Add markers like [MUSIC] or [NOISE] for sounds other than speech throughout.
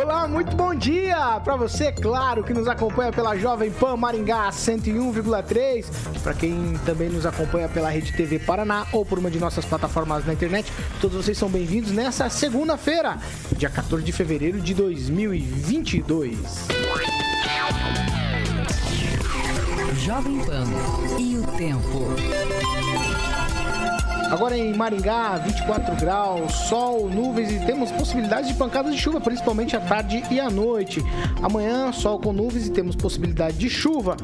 Olá, muito bom dia para você, claro, que nos acompanha pela Jovem Pan Maringá 101,3, para quem também nos acompanha pela Rede TV Paraná ou por uma de nossas plataformas na internet. Todos vocês são bem-vindos nessa segunda-feira, dia 14 de fevereiro de 2022. Jovem Pan e o tempo. Agora em Maringá, 24 graus, sol, nuvens e temos possibilidade de pancadas de chuva, principalmente à tarde e à noite. Amanhã, sol com nuvens e temos possibilidade de chuva.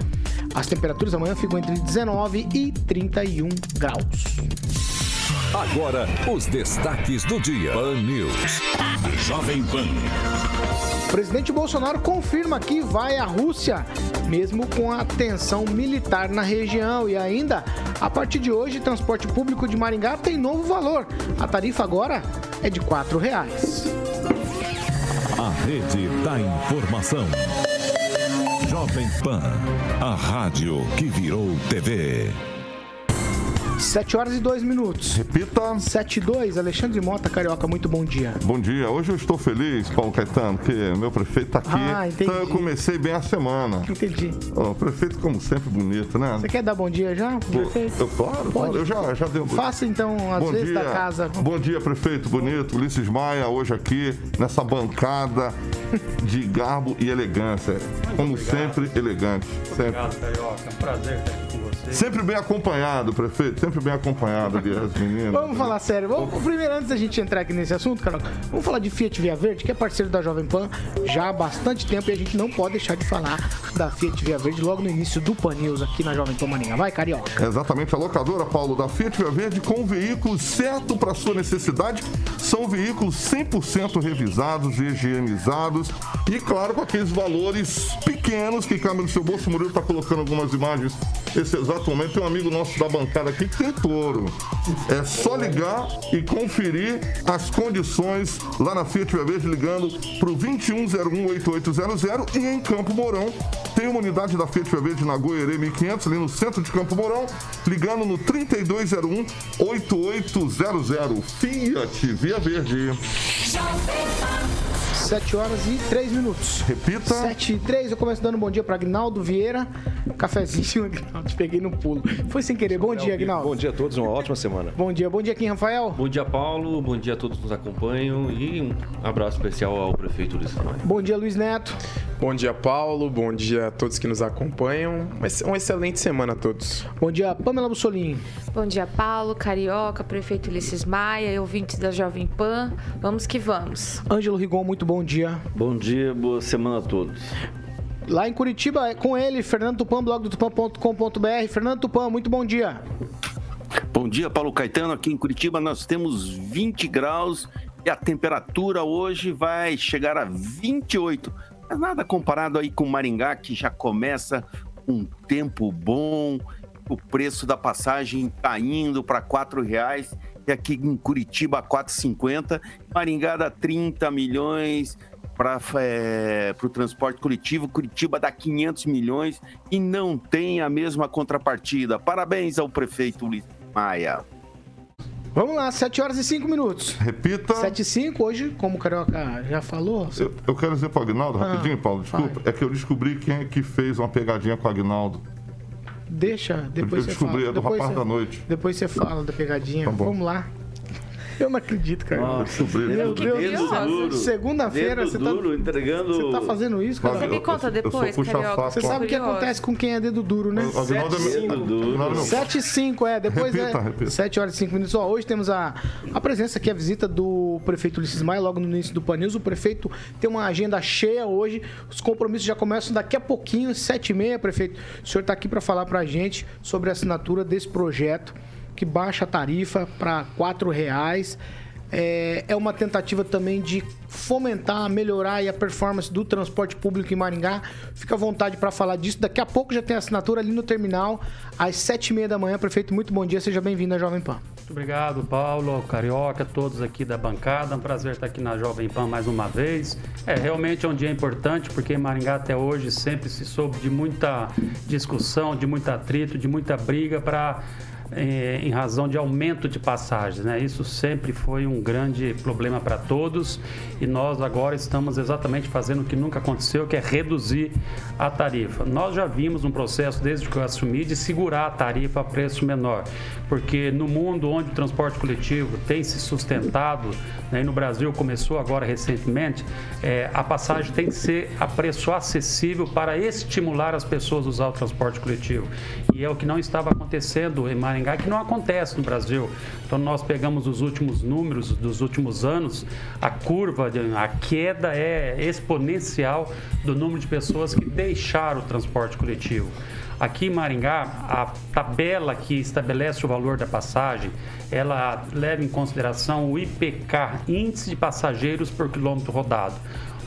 As temperaturas amanhã ficam entre 19 e 31 graus. Agora, os destaques do dia. Pan News. Jovem Pan. Presidente Bolsonaro confirma que vai à Rússia, mesmo com a tensão militar na região. E ainda, a partir de hoje, transporte público de Maringá tem novo valor. A tarifa agora é de R$ 4,00. A rede da informação. Jovem Pan, a rádio que virou TV. 7 horas e 2 minutos. Repita. 7 e 2, Alexandre Mota, Carioca, muito bom dia. Bom dia. Hoje eu estou feliz, Paulo Caetano, porque meu prefeito está aqui. Ah, entendi. Então eu comecei bem a semana. Entendi. Oh, o prefeito, como sempre, bonito, né? Você quer dar bom dia já? Pô, prefeito? Eu, claro, Pode. eu já, já dei um Faça então, às Bom vezes, dia, da casa. bom dia, prefeito bonito, Ulisses Maia, hoje aqui nessa bancada de garbo e elegância. Como sempre, elegante. Sempre, Obrigado, Carioca. É um prazer estar aqui com você. Sempre bem acompanhado, prefeito, sempre bem acompanhado ali, as meninas. Vamos falar sério. Vamos, primeiro, antes da gente entrar aqui nesse assunto, Carioca, vamos falar de Fiat Via Verde, que é parceiro da Jovem Pan já há bastante tempo e a gente não pode deixar de falar da Fiat Via Verde logo no início do Pan News aqui na Jovem Pan Marinha. Vai, Carioca. Exatamente, a locadora, Paulo, da Fiat Via Verde com o veículo certo para sua necessidade. São veículos 100% revisados higienizados. E, claro, com aqueles valores pequenos que cabem no seu bolso. O Murilo está colocando algumas imagens nesse exato momento. Tem um amigo nosso da bancada aqui que tem touro. É só ligar e conferir as condições lá na Fiat Verde, ligando para o 21018800 e em Campo Mourão. Tem uma unidade da Fiat Verde na Goiânia 1500, ali no centro de Campo Mourão, ligando no 3201 8800. Fiat Via Verde. 7 horas e 3 minutos. Repita. 7 e 3, eu começo dando bom dia para Agnaldo Vieira. Cafezinho, [LAUGHS] Agnaldo, te peguei no pulo. Foi sem querer. Bom dia, Agnaldo. Bom dia a todos, uma ótima semana. Bom dia, bom dia, Kim Rafael. Bom dia, Paulo. Bom dia a todos que nos acompanham. E um abraço especial ao prefeito Ulisses Maia. Bom dia, Luiz Neto. Bom dia, Paulo. Bom dia a todos que nos acompanham. Mas Uma excelente semana a todos. Bom dia, Pamela Bussolini. Bom dia, Paulo, Carioca, prefeito Ulisses Maia, ouvintes da Jovem Pan. Vamos que vamos. Ângelo Rigon, muito bom dia. Bom dia, boa semana a todos. Lá em Curitiba, é com ele, Fernando Tupan, blog do tupan.com.br. Fernando Tupan, muito bom dia. Bom dia, Paulo Caetano. Aqui em Curitiba nós temos 20 graus e a temperatura hoje vai chegar a 28. Mas nada comparado aí com Maringá, que já começa um tempo bom, o preço da passagem está indo para R$ reais e aqui em Curitiba 4,50. Maringá dá 30 milhões para o transporte coletivo. Curitiba dá 500 milhões e não tem a mesma contrapartida. Parabéns ao prefeito Luiz Maia. Vamos lá, 7 horas e 5 minutos. Repita. 7 e 5, hoje, como o Carioca já falou, Eu, eu quero dizer para o Agnaldo, Ah, rapidinho, Paulo, desculpa. É que eu descobri quem é que fez uma pegadinha com o Agnaldo. Deixa, depois eu você descobri, fala. é do depois rapaz você- da noite. Depois você fala da pegadinha. Tá. Vamos lá. Eu não acredito, cara. Meu Deus do céu. duro. Segunda-feira você tá, duro, entregando... você tá fazendo isso, cara? Você me conta depois. Carioca. Você sabe o que acontece com quem é dedo duro, né? O Agnaldo é é 7 e 5, é. Depois Repita, é. repita. 7 horas e 5 minutos. Ó, hoje temos a, a presença aqui, a visita do prefeito Ulisses Maia, logo no início do Pan News. O prefeito tem uma agenda cheia hoje. Os compromissos já começam daqui a pouquinho, 7 e meia, prefeito. O senhor está aqui para falar para a gente sobre a assinatura desse projeto que baixa a tarifa para R$ reais. é, é uma tentativa também de fomentar, melhorar a performance do transporte público em Maringá. Fica à vontade para falar disso. Daqui a pouco já tem assinatura ali no terminal, às sete e meia da manhã. Prefeito, muito bom dia. Seja bem-vindo à Jovem Pan. Muito obrigado, Paulo, Carioca, todos aqui da bancada. É um prazer estar aqui na Jovem Pan mais uma vez. É, realmente é um dia importante, porque Maringá até hoje sempre se soube de muita discussão, de muito atrito, de muita briga para em razão de aumento de passagens. Né? Isso sempre foi um grande problema para todos e nós agora estamos exatamente fazendo o que nunca aconteceu, que é reduzir a tarifa. Nós já vimos um processo desde que eu assumi de segurar a tarifa a preço menor, porque no mundo onde o transporte coletivo tem se sustentado, né, e no Brasil começou agora recentemente, eh, a passagem tem que ser a preço acessível para estimular as pessoas a usar o transporte coletivo. E é o que não estava acontecendo em Maringá, que não acontece no Brasil. Então nós pegamos os últimos números dos últimos anos, a curva, a queda é exponencial do número de pessoas que deixaram o transporte coletivo. Aqui em Maringá, a tabela que estabelece o valor da passagem, ela leva em consideração o IPK, Índice de Passageiros por Quilômetro Rodado.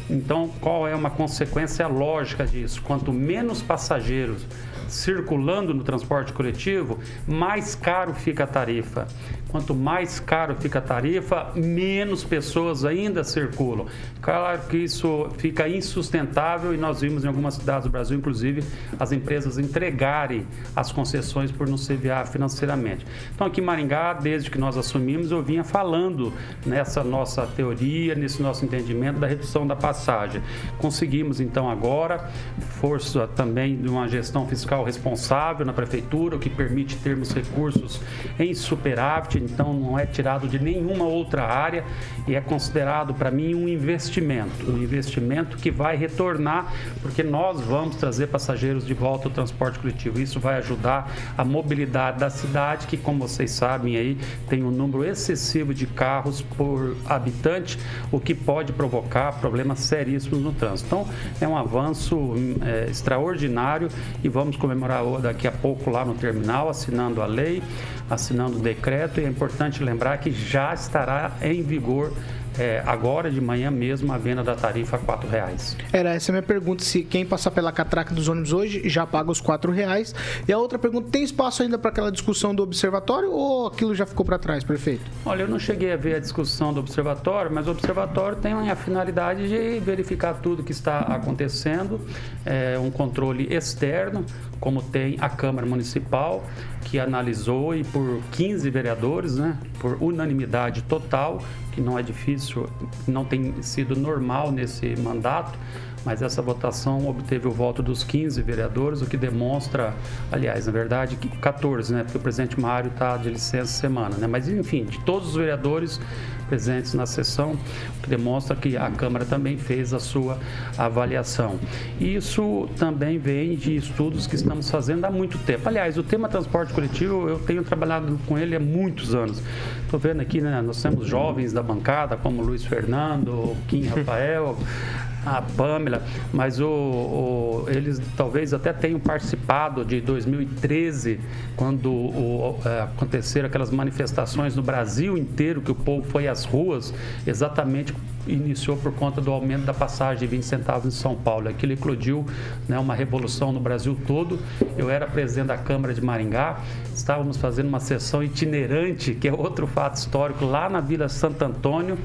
Então, qual é uma consequência lógica disso? Quanto menos passageiros circulando no transporte coletivo, mais caro fica a tarifa. Quanto mais caro fica a tarifa, menos pessoas ainda circulam. Claro que isso fica insustentável e nós vimos em algumas cidades do Brasil, inclusive, as empresas entregarem as concessões por não ser viável financeiramente. Então, aqui em Maringá, desde que nós assumimos, eu vinha falando nessa nossa teoria, nesse nosso entendimento da redução da passagem. Conseguimos, então, agora, força também de uma gestão fiscal responsável na prefeitura, o que permite termos recursos em superávit então não é tirado de nenhuma outra área e é considerado para mim um investimento, um investimento que vai retornar, porque nós vamos trazer passageiros de volta ao transporte coletivo. Isso vai ajudar a mobilidade da cidade, que como vocês sabem aí, tem um número excessivo de carros por habitante, o que pode provocar problemas seríssimos no trânsito. Então, é um avanço é, extraordinário e vamos comemorar daqui a pouco lá no terminal, assinando a lei assinando o decreto. E é importante lembrar que já estará em vigor é, agora de manhã mesmo a venda da tarifa a R$ reais. Era essa a minha pergunta, se quem passar pela catraca dos ônibus hoje já paga os R$ reais. E a outra pergunta, tem espaço ainda para aquela discussão do observatório ou aquilo já ficou para trás, prefeito? Olha, eu não cheguei a ver a discussão do observatório, mas o observatório tem a finalidade de verificar tudo que está acontecendo, é, um controle externo, como tem a Câmara Municipal, que analisou e por 15 vereadores, né, por unanimidade total, que não é difícil, não tem sido normal nesse mandato, mas essa votação obteve o voto dos 15 vereadores, o que demonstra, aliás, na verdade, 14, né? Porque o presidente Mário está de licença semana, né? Mas, enfim, de todos os vereadores, presentes na sessão, o que demonstra que a Câmara também fez a sua avaliação. Isso também vem de estudos que estamos fazendo há muito tempo. Aliás, o tema transporte coletivo, eu tenho trabalhado com ele há muitos anos. Estou vendo aqui, né, nós temos jovens da bancada, como Luiz Fernando, Kim Rafael, a Pamela, mas o, o, eles talvez até tenham participado de 2013, quando o, é, aconteceram aquelas manifestações no Brasil inteiro, que o povo foi às ruas, exatamente iniciou por conta do aumento da passagem de 20 centavos em São Paulo. Aquilo eclodiu né, uma revolução no Brasil todo. Eu era presidente da Câmara de Maringá, estávamos fazendo uma sessão itinerante, que é outro fato histórico, lá na Vila Santo Antônio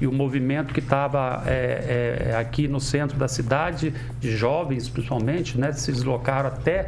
e o movimento que estava é, é, aqui no centro da cidade, de jovens principalmente, né, se deslocaram até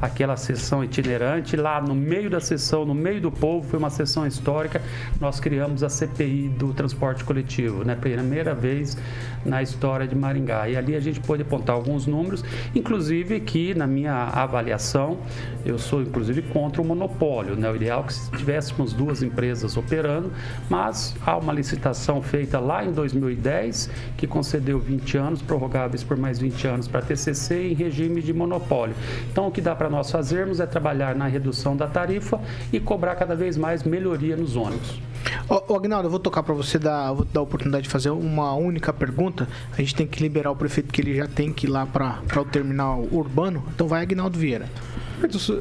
aquela sessão itinerante. Lá no meio da sessão, no meio do povo, foi uma sessão histórica. Nós criamos a CPI do transporte coletivo, né, primeira vez na história de Maringá. E ali a gente pôde apontar alguns números, inclusive que na minha avaliação, eu sou inclusive contra o monopólio. Né? O ideal é que se tivéssemos duas empresas operando, mas há uma licitação feita lá em 2010 que concedeu 20 anos, prorrogáveis por mais 20 anos para TCC em regime de monopólio. Então o que dá para nós fazermos é trabalhar na redução da tarifa e cobrar cada vez mais melhoria nos ônibus. Ô Agnaldo, eu vou tocar para você dar, vou dar a oportunidade de fazer uma única pergunta. A gente tem que liberar o prefeito que ele já tem que ir lá para o terminal urbano. Então vai, Agnaldo Vieira.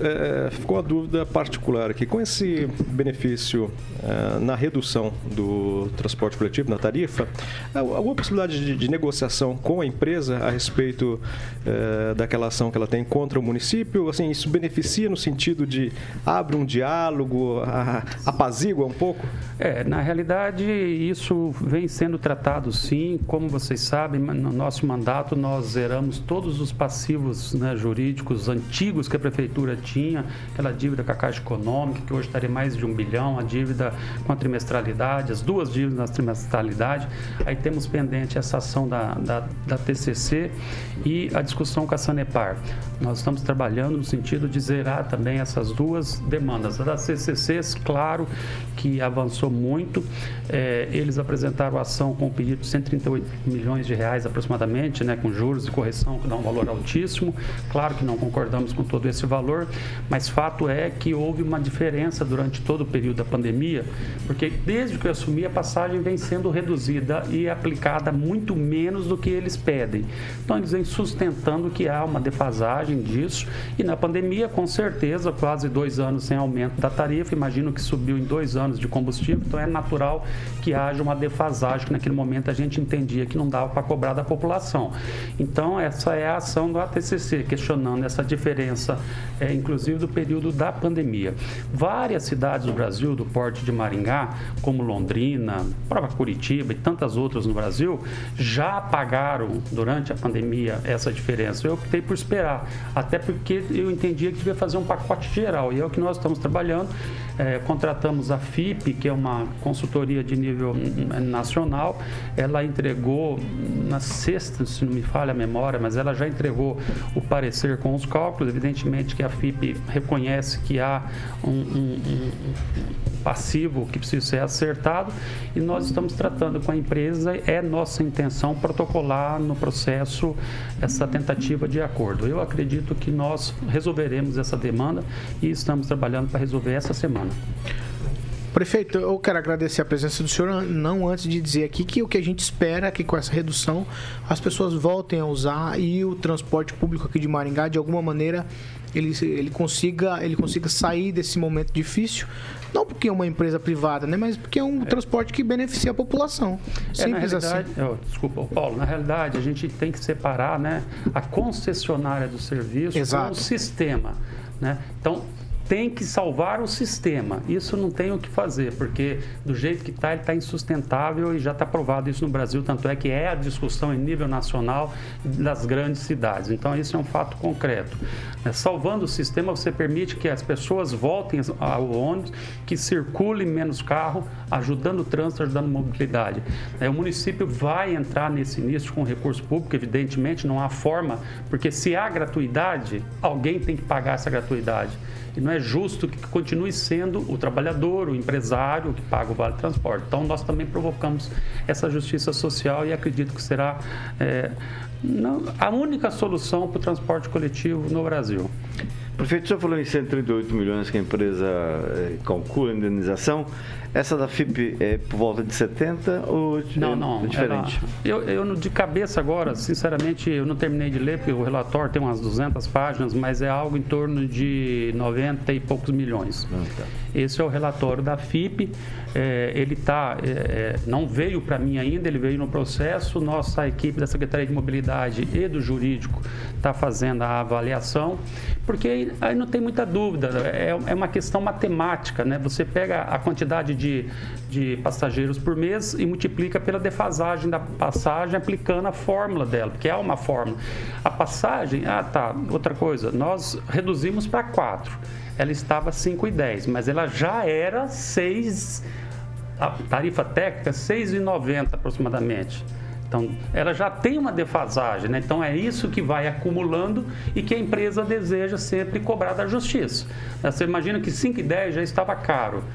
É, ficou a dúvida particular aqui. Com esse benefício é, na redução do transporte coletivo, na tarifa, alguma possibilidade de, de negociação com a empresa a respeito é, daquela ação que ela tem contra o município? Assim, isso beneficia no sentido de abre um diálogo, apazigua um pouco? É, na realidade, isso vem sendo tratado sim. Como vocês sabem, no nosso mandato nós zeramos todos os passivos né, jurídicos antigos que a prefeitura tinha, aquela dívida com a Caixa Econômica, que hoje estaria mais de um bilhão, a dívida com a trimestralidade, as duas dívidas na trimestralidade. Aí temos pendente essa ação da, da, da TCC e a discussão com a Sanepar. Nós estamos trabalhando no sentido de zerar também essas duas demandas. A da CCC, claro que avançou muito. É, eles apresentaram a ação com um pedido de 138 milhões de reais aproximadamente, né, com juros e correção, que dá um valor altíssimo. Claro que não concordamos com todo esse valor, mas fato é que houve uma diferença durante todo o período da pandemia, porque desde que eu assumi a passagem vem sendo reduzida e aplicada muito menos do que eles pedem. Então eles vêm sustentando que há uma defasagem disso e na pandemia, com certeza, quase dois anos sem aumento da tarifa, imagino que subiu em dois anos de combustível, então é natural que haja uma defasagem que naquele momento a gente entendia que não dava para cobrar da população. Então essa é a ação do ATCC, questionando essa diferença, é, inclusive do período da pandemia. Várias cidades do Brasil, do porte de Maringá, como Londrina, própria Curitiba e tantas outras no Brasil, já pagaram durante a pandemia essa diferença. Eu optei por esperar, até porque eu entendia que devia fazer um pacote geral e é o que nós estamos trabalhando. É, contratamos a FIP, que é uma consultoria de nível nacional, ela entregou na sexta, se não me falha a memória, mas ela já entregou o parecer com os cálculos. Evidentemente que a FIP reconhece que há um, um, um passivo que precisa ser acertado e nós estamos tratando com a empresa. É nossa intenção protocolar no processo essa tentativa de acordo. Eu acredito que nós resolveremos essa demanda e estamos trabalhando para resolver essa semana. Prefeito, eu quero agradecer a presença do senhor, não antes de dizer aqui que o que a gente espera é que com essa redução as pessoas voltem a usar e o transporte público aqui de Maringá, de alguma maneira, ele, ele, consiga, ele consiga sair desse momento difícil, não porque é uma empresa privada, né, mas porque é um é. transporte que beneficia a população. Simples é, assim. Oh, desculpa, Paulo, na realidade a gente tem que separar né, a concessionária do serviço Exato. com o sistema. Né? Então, tem que salvar o sistema. Isso não tem o que fazer, porque do jeito que está, ele está insustentável e já está provado isso no Brasil. Tanto é que é a discussão em nível nacional das grandes cidades. Então, isso é um fato concreto. É, salvando o sistema, você permite que as pessoas voltem ao ônibus, que circule menos carro, ajudando o trânsito, ajudando a mobilidade. É, o município vai entrar nesse início com recurso público, evidentemente, não há forma, porque se há gratuidade, alguém tem que pagar essa gratuidade. Não é justo que continue sendo o trabalhador, o empresário que paga o vale transporte. Então, nós também provocamos essa justiça social e acredito que será é, não, a única solução para o transporte coletivo no Brasil. Prefeito, o senhor falou em 138 milhões que a empresa é, calcula a indenização. Essa da FIP é por volta de 70 ou não, é não, diferente? Ela, eu, eu, de cabeça agora, sinceramente, eu não terminei de ler, porque o relatório tem umas 200 páginas, mas é algo em torno de 90 e poucos milhões. Ah, tá. Esse é o relatório da FIP. É, ele tá, é, é não veio para mim ainda, ele veio no processo. Nossa equipe da Secretaria de Mobilidade e do Jurídico está fazendo a avaliação, porque aí não tem muita dúvida, é, é uma questão matemática, né? Você pega a quantidade de, de passageiros por mês e multiplica pela defasagem da passagem aplicando a fórmula dela, porque é uma fórmula. A passagem, ah tá, outra coisa, nós reduzimos para 4. Ela estava 5,10, mas ela já era 6, a tarifa técnica 6,90 aproximadamente. Então, ela já tem uma defasagem, né? Então, é isso que vai acumulando e que a empresa deseja sempre cobrar da justiça. Você imagina que 5,10 já estava caro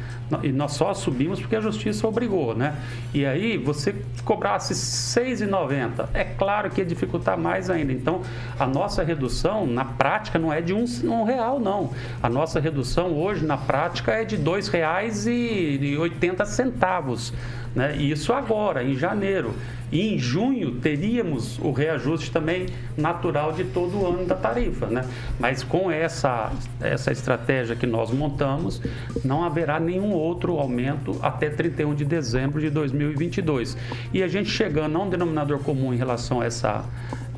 e nós só subimos porque a justiça obrigou, né? E aí, você cobrasse 6,90, é claro que ia dificultar mais ainda. Então, a nossa redução, na prática, não é de um, um real, não. A nossa redução hoje, na prática, é de R$ 2,80. Né? Isso agora, em janeiro. E em junho teríamos o reajuste também natural de todo o ano da tarifa, né? Mas com essa, essa estratégia que nós montamos, não haverá nenhum outro aumento até 31 de dezembro de 2022. E a gente chegando a um denominador comum em relação a essa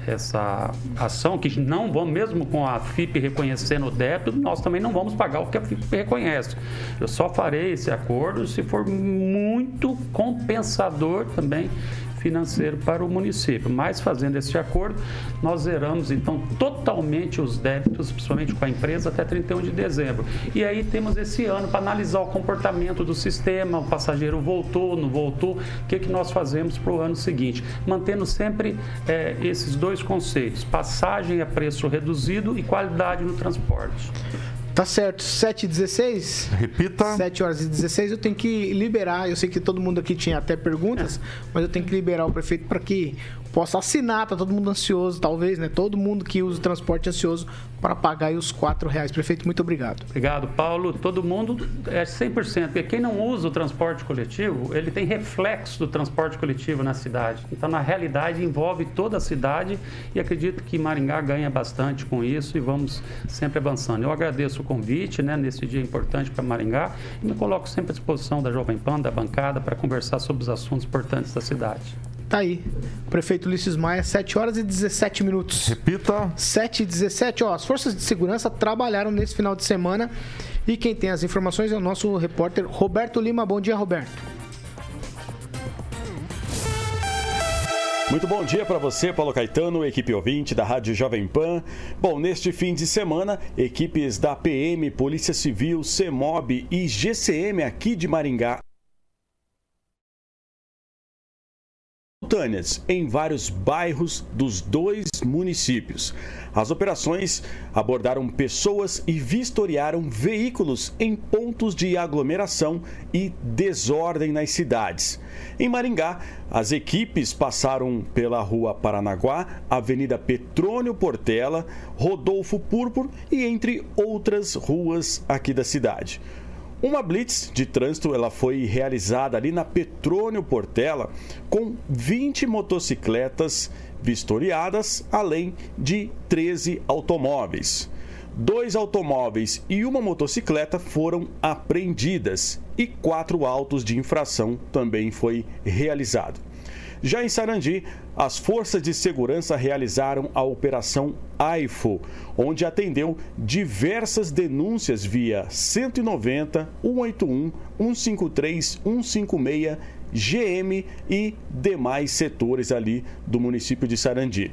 essa ação, que não vamos, mesmo com a FIP reconhecendo o débito, nós também não vamos pagar o que a FIP reconhece. Eu só farei esse acordo se for muito compensador também financeiro para o município. Mas fazendo esse acordo, nós zeramos então totalmente os débitos, principalmente com a empresa, até 31 de dezembro. E aí temos esse ano para analisar o comportamento do sistema, o passageiro voltou, não voltou, o que, que nós fazemos para o ano seguinte, mantendo sempre é, esses dois conceitos: passagem a preço reduzido e qualidade no transporte. Tá certo, 7 e 16? Repita. 7 horas e 16, eu tenho que liberar. Eu sei que todo mundo aqui tinha até perguntas, mas eu tenho que liberar o prefeito para que possa assinar. Tá todo mundo ansioso, talvez, né? Todo mundo que usa o transporte ansioso para pagar aí os 4 reais. Prefeito, muito obrigado. Obrigado, Paulo. Todo mundo é 100%. Porque quem não usa o transporte coletivo, ele tem reflexo do transporte coletivo na cidade. Então, na realidade, envolve toda a cidade e acredito que Maringá ganha bastante com isso e vamos sempre avançando. Eu agradeço o convite, né, nesse dia importante para Maringá e me coloco sempre à disposição da Jovem Pan, da bancada, para conversar sobre os assuntos importantes da cidade. Tá aí. Prefeito Ulisses Maia, 7 horas e 17 minutos. Repita. 7 e 17. Ó, as forças de segurança trabalharam nesse final de semana e quem tem as informações é o nosso repórter Roberto Lima. Bom dia, Roberto. Muito bom dia para você, Paulo Caetano, equipe ouvinte da Rádio Jovem Pan. Bom, neste fim de semana, equipes da PM, Polícia Civil, CEMOB e GCM aqui de Maringá em vários bairros dos dois municípios. As operações abordaram pessoas e vistoriaram veículos em pontos de aglomeração e desordem nas cidades. Em Maringá, as equipes passaram pela Rua Paranaguá, Avenida Petrônio Portela, Rodolfo Púrpura e entre outras ruas aqui da cidade. Uma blitz de trânsito ela foi realizada ali na Petrônio Portela com 20 motocicletas vistoriadas, além de 13 automóveis. Dois automóveis e uma motocicleta foram apreendidas e quatro autos de infração também foi realizado. Já em Sarandi, as forças de segurança realizaram a Operação AIFO, onde atendeu diversas denúncias via 190, 181, 153, 156, GM e demais setores ali do município de Sarandi.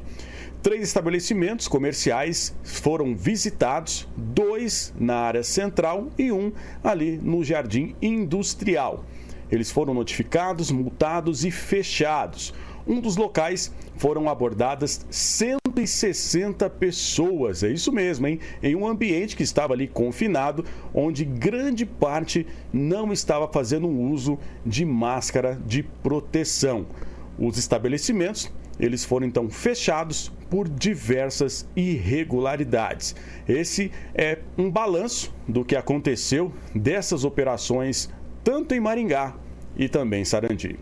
Três estabelecimentos comerciais foram visitados, dois na área central e um ali no Jardim Industrial. Eles foram notificados, multados e fechados. Um dos locais foram abordadas 160 pessoas, é isso mesmo, hein? Em um ambiente que estava ali confinado, onde grande parte não estava fazendo uso de máscara de proteção. Os estabelecimentos, eles foram então fechados por diversas irregularidades. Esse é um balanço do que aconteceu dessas operações tanto em Maringá e também Sarandi.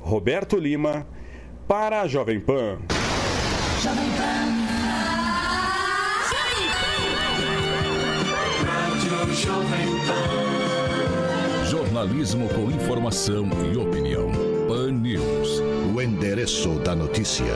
Roberto Lima, para a Jovem Pan. Pan. Jornalismo com informação e opinião. Pan News. O endereço da notícia.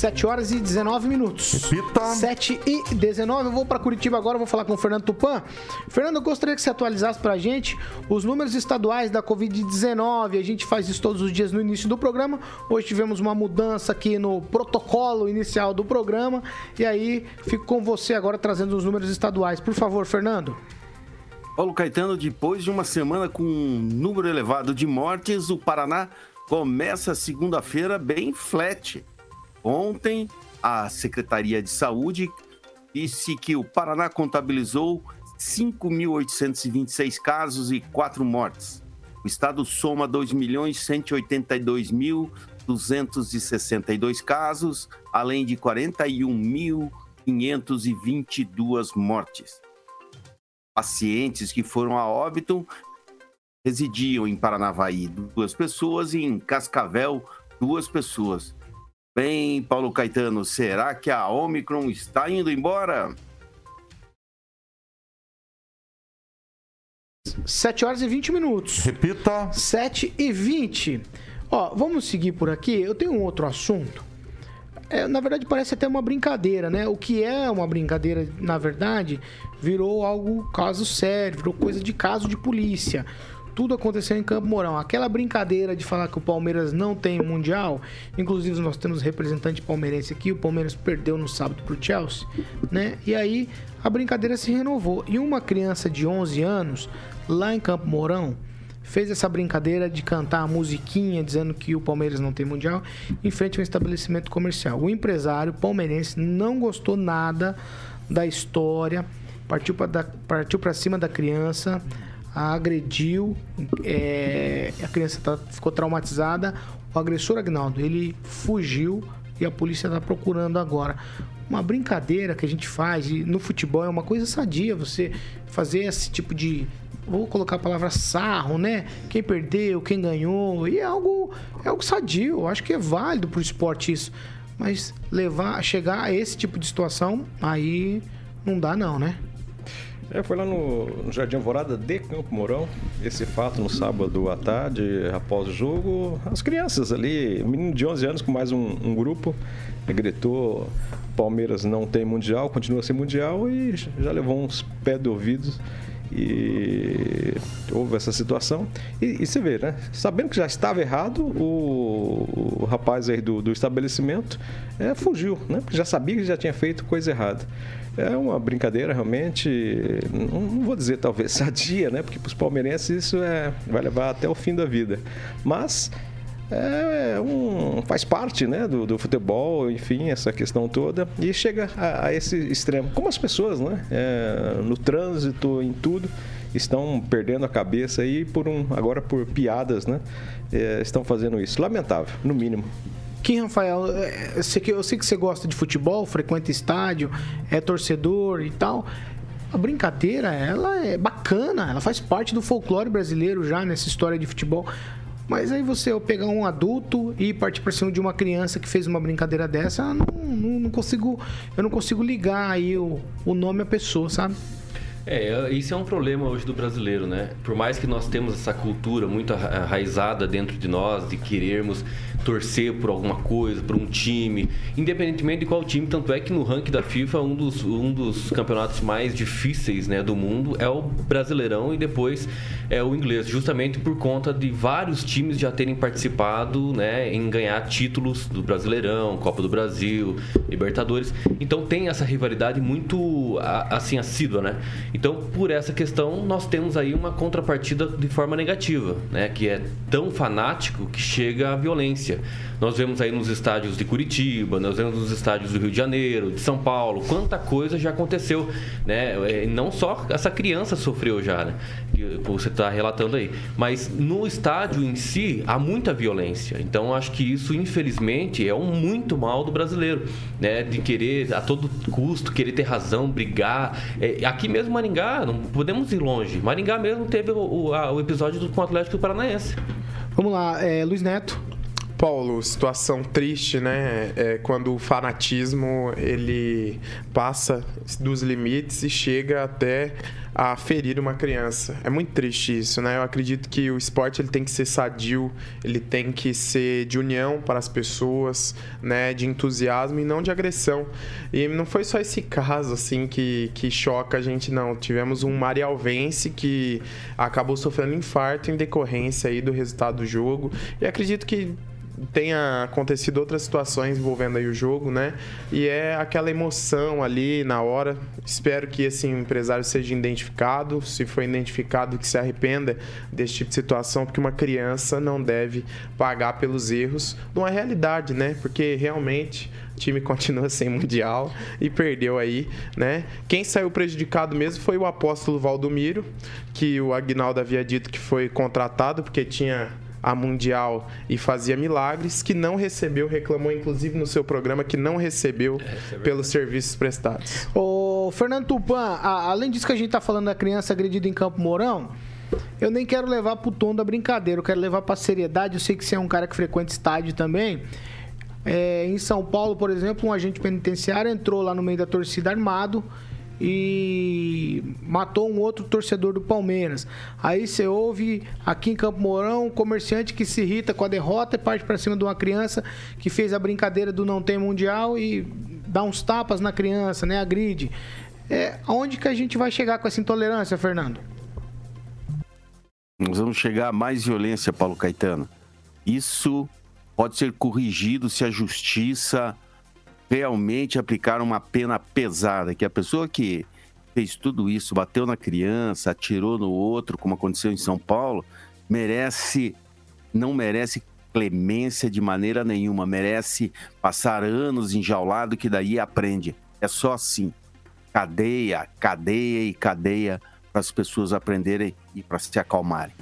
7 horas e 19 minutos. Repita. 7 e 19. Eu vou para Curitiba agora, vou falar com o Fernando Tupan. Fernando, eu gostaria que você atualizasse para a gente os números estaduais da Covid-19. A gente faz isso todos os dias no início do programa. Hoje tivemos uma mudança aqui no protocolo inicial do programa. E aí, fico com você agora trazendo os números estaduais. Por favor, Fernando. Paulo Caetano, depois de uma semana com um número elevado de mortes, o Paraná começa segunda-feira bem flat. Ontem, a Secretaria de Saúde disse que o Paraná contabilizou 5.826 casos e 4 mortes. O estado soma 2.182.262 casos, além de 41.522 mortes. Pacientes que foram a óbito residiam em Paranavaí duas pessoas e em Cascavel duas pessoas. Bem, Paulo Caetano, será que a Omicron está indo embora? 7 horas e 20 minutos. Repita. 7 e 20. Ó, vamos seguir por aqui. Eu tenho um outro assunto. É, na verdade, parece até uma brincadeira, né? O que é uma brincadeira, na verdade, virou algo caso sério, virou coisa de caso de polícia. Tudo aconteceu em Campo Mourão. Aquela brincadeira de falar que o Palmeiras não tem mundial, inclusive nós temos representante palmeirense aqui, o Palmeiras perdeu no sábado pro Chelsea, né? E aí a brincadeira se renovou. E uma criança de 11 anos, lá em Campo Mourão, fez essa brincadeira de cantar a musiquinha dizendo que o Palmeiras não tem mundial em frente a um estabelecimento comercial. O empresário palmeirense não gostou nada da história, partiu para cima da criança, a agrediu, é, a criança tá, ficou traumatizada. O agressor Agnaldo, ele fugiu e a polícia está procurando agora. Uma brincadeira que a gente faz e no futebol é uma coisa sadia você fazer esse tipo de vou colocar a palavra sarro, né? Quem perdeu, quem ganhou, e é algo, é algo sadio. Eu acho que é válido pro esporte isso. Mas levar, chegar a esse tipo de situação, aí não dá não, né? É, foi lá no, no Jardim Alvorada de Campo Mourão, esse fato no sábado à tarde, após o jogo. As crianças ali, menino de 11 anos com mais um, um grupo, gritou: Palmeiras não tem mundial, continua sem mundial e já levou uns pés de ouvidos e houve essa situação. E, e você vê, né? Sabendo que já estava errado, o rapaz aí do, do estabelecimento é, fugiu, né? Porque já sabia que já tinha feito coisa errada. É uma brincadeira realmente, não, não vou dizer talvez [LAUGHS] sadia, né? Porque para os palmeirenses isso é, vai levar até o fim da vida. Mas é, um, faz parte né, do, do, futebol, enfim, essa questão toda, e chega a, a esse extremo. Como as pessoas, né, é, no trânsito, em tudo, estão perdendo a cabeça aí por um, agora por piadas, né, é, estão fazendo isso. Lamentável, no mínimo. Kim Rafael, é, eu sei que você gosta de futebol, frequenta estádio, é torcedor e tal. A brincadeira, ela é bacana, ela faz parte do folclore brasileiro já nessa história de futebol. Mas aí você pegar um adulto e partir para cima de uma criança que fez uma brincadeira dessa, não, não, não consigo, eu não consigo ligar aí o, o nome à pessoa, sabe? É, isso é um problema hoje do brasileiro, né? Por mais que nós temos essa cultura muito arraizada dentro de nós de querermos torcer por alguma coisa, por um time, independentemente de qual time, tanto é que no ranking da FIFA um dos, um dos campeonatos mais difíceis né, do mundo é o Brasileirão e depois é o inglês, justamente por conta de vários times já terem participado né, em ganhar títulos do Brasileirão, Copa do Brasil, Libertadores. Então tem essa rivalidade muito assim assídua, né? Então por essa questão nós temos aí uma contrapartida de forma negativa, né? Que é tão fanático que chega à violência. Nós vemos aí nos estádios de Curitiba, nós vemos nos estádios do Rio de Janeiro, de São Paulo, quanta coisa já aconteceu, né? É, não só essa criança sofreu já, né? Que você está relatando aí, mas no estádio em si há muita violência. Então acho que isso, infelizmente, é um muito mal do brasileiro, né? De querer a todo custo querer ter razão, brigar. É, aqui mesmo Maringá, não podemos ir longe. Maringá mesmo teve o, o, a, o episódio do, com o Atlético Paranaense. Vamos lá, é, Luiz Neto. Paulo, situação triste, né? É quando o fanatismo ele passa dos limites e chega até a ferir uma criança. É muito triste isso, né? Eu acredito que o esporte ele tem que ser sadio, ele tem que ser de união para as pessoas, né? De entusiasmo e não de agressão. E não foi só esse caso assim que, que choca a gente, não. Tivemos um marialvense que acabou sofrendo infarto em decorrência aí do resultado do jogo. E acredito que tenha acontecido outras situações envolvendo aí o jogo, né? E é aquela emoção ali na hora. Espero que esse empresário seja identificado, se for identificado que se arrependa desse tipo de situação, porque uma criança não deve pagar pelos erros de uma realidade, né? Porque realmente o time [LAUGHS] continua sem mundial e perdeu aí, né? Quem saiu prejudicado mesmo foi o apóstolo Valdomiro, que o Agnaldo havia dito que foi contratado porque tinha a Mundial e fazia milagres, que não recebeu, reclamou inclusive no seu programa que não recebeu é, é pelos serviços prestados. Ô, Fernando Tupan, a, além disso que a gente está falando da criança agredida em Campo Mourão, eu nem quero levar pro tom da brincadeira, eu quero levar pra seriedade. Eu sei que você é um cara que frequenta estádio também. É, em São Paulo, por exemplo, um agente penitenciário entrou lá no meio da torcida armado e matou um outro torcedor do Palmeiras. Aí você ouve aqui em Campo Mourão um comerciante que se irrita com a derrota e parte para cima de uma criança que fez a brincadeira do não tem mundial e dá uns tapas na criança, né? Agride. É, aonde que a gente vai chegar com essa intolerância, Fernando? Nós vamos chegar a mais violência, Paulo Caetano. Isso pode ser corrigido se a justiça realmente aplicar uma pena pesada, que a pessoa que fez tudo isso, bateu na criança, atirou no outro, como aconteceu em São Paulo, merece, não merece clemência de maneira nenhuma, merece passar anos enjaulado que daí aprende. É só assim. Cadeia, cadeia e cadeia para as pessoas aprenderem e para se acalmarem.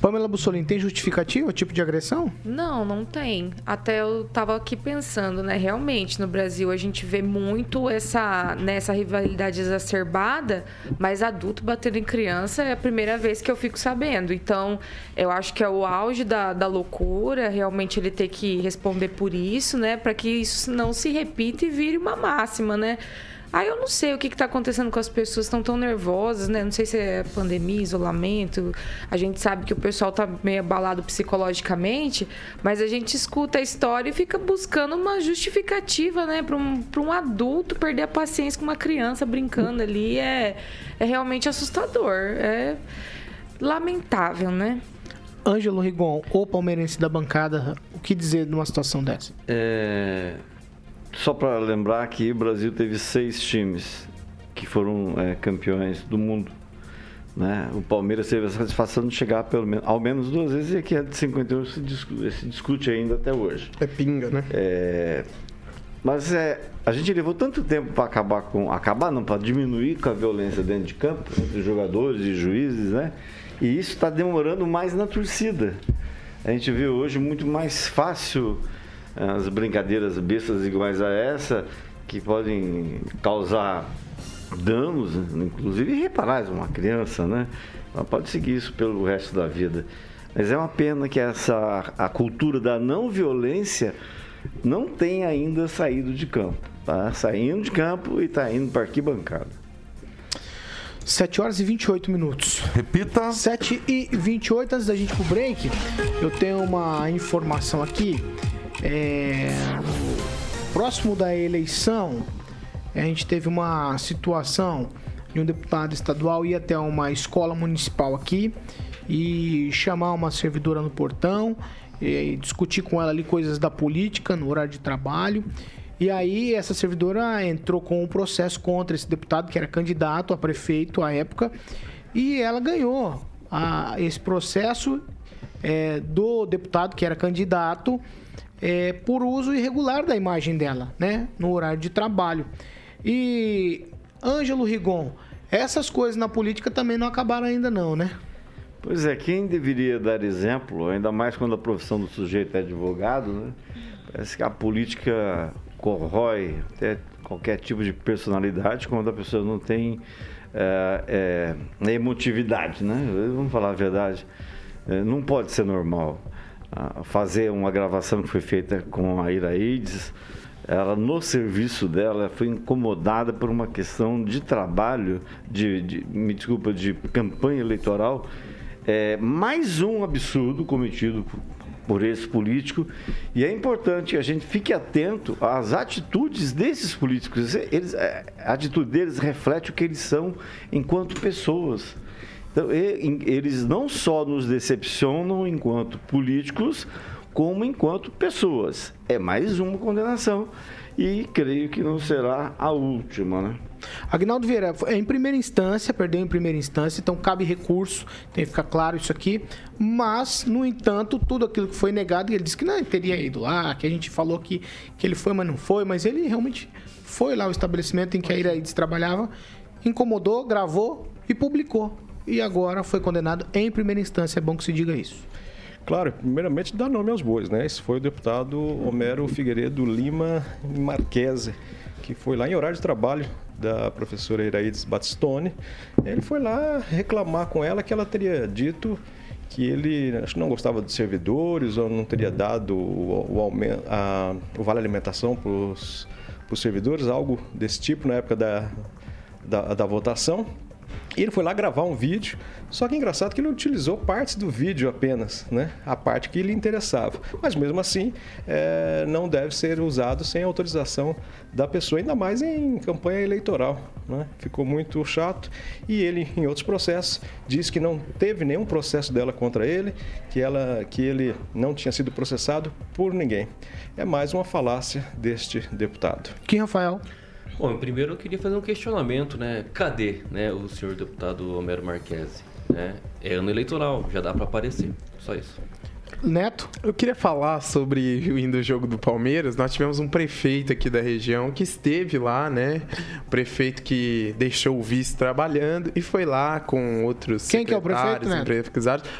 Pamela Bussolini, tem justificativa tipo de agressão? Não, não tem. Até eu tava aqui pensando, né? Realmente, no Brasil a gente vê muito essa, nessa rivalidade exacerbada, mas adulto batendo em criança é a primeira vez que eu fico sabendo. Então, eu acho que é o auge da, da loucura, realmente ele ter que responder por isso, né? Para que isso não se repita e vire uma máxima, né? Aí eu não sei o que está acontecendo com as pessoas, estão tão nervosas, né? Não sei se é pandemia, isolamento. A gente sabe que o pessoal está meio abalado psicologicamente, mas a gente escuta a história e fica buscando uma justificativa, né? Para um, um adulto perder a paciência com uma criança brincando ali é, é realmente assustador. É lamentável, né? Ângelo Rigon, o palmeirense da bancada, o que dizer numa situação dessa? É, só para lembrar que o Brasil teve seis times que foram é, campeões do mundo. Né? O Palmeiras teve a satisfação de chegar pelo menos, ao menos duas vezes e aqui a de 51 se discute, se discute ainda até hoje. É pinga, né? É, mas é, a gente levou tanto tempo para acabar com. Acabar não, para diminuir com a violência dentro de campo, entre jogadores e juízes, né? E isso está demorando mais na torcida. A gente vê hoje muito mais fácil as brincadeiras bestas iguais a essa, que podem causar danos, inclusive irreparáveis uma criança, né? Ela pode seguir isso pelo resto da vida. Mas é uma pena que essa a cultura da não violência não tenha ainda saído de campo. Tá saindo de campo e está indo para arquibancada. 7 horas e 28 minutos. Repita. 7 e 28, antes da gente ir pro break, eu tenho uma informação aqui é, próximo da eleição, a gente teve uma situação de um deputado estadual ir até uma escola municipal aqui e chamar uma servidora no portão e discutir com ela ali coisas da política no horário de trabalho. E aí essa servidora entrou com um processo contra esse deputado que era candidato a prefeito à época e ela ganhou a, esse processo é, do deputado que era candidato é, por uso irregular da imagem dela, né? No horário de trabalho. E, Ângelo Rigon, essas coisas na política também não acabaram ainda não, né? Pois é, quem deveria dar exemplo, ainda mais quando a profissão do sujeito é advogado, né? Parece que a política corrói até qualquer tipo de personalidade quando a pessoa não tem é, é, emotividade, né? Vamos falar a verdade. É, não pode ser normal fazer uma gravação que foi feita com a Iraides, ela no serviço dela foi incomodada por uma questão de trabalho, de, de me desculpa, de campanha eleitoral. É, mais um absurdo cometido por esse político e é importante que a gente fique atento às atitudes desses políticos. Eles, é, a atitude deles reflete o que eles são enquanto pessoas. Então, eles não só nos decepcionam enquanto políticos, como enquanto pessoas. É mais uma condenação e creio que não será a última, né? Agnaldo Vieira, é em primeira instância, perdeu em primeira instância, então cabe recurso, tem que ficar claro isso aqui. Mas, no entanto, tudo aquilo que foi negado, ele disse que não teria ido lá, que a gente falou que, que ele foi, mas não foi, mas ele realmente foi lá ao estabelecimento em que a Iraídes trabalhava, incomodou, gravou e publicou e agora foi condenado em primeira instância. É bom que se diga isso. Claro, primeiramente dar nome aos bois, né? Esse foi o deputado Homero Figueiredo Lima Marquese, que foi lá em horário de trabalho da professora Iraides Batistone. Ele foi lá reclamar com ela que ela teria dito que ele acho que não gostava de servidores ou não teria dado o, o, aumento, a, o vale alimentação para os servidores, algo desse tipo na época da, da, da votação. E ele foi lá gravar um vídeo, só que é engraçado que ele utilizou partes do vídeo apenas, né? A parte que lhe interessava. Mas mesmo assim, é, não deve ser usado sem autorização da pessoa, ainda mais em campanha eleitoral. Né? Ficou muito chato. E ele, em outros processos, diz que não teve nenhum processo dela contra ele, que, ela, que ele não tinha sido processado por ninguém. É mais uma falácia deste deputado. Quem, Rafael? Bom, primeiro eu queria fazer um questionamento, né? Cadê né, o senhor deputado Homero Marquesi? Né? É ano eleitoral, já dá para aparecer. Só isso. Neto? Eu queria falar sobre o indo jogo do Palmeiras. Nós tivemos um prefeito aqui da região que esteve lá, né? O prefeito que deixou o vice trabalhando e foi lá com outros Quem que é o prefeito, né?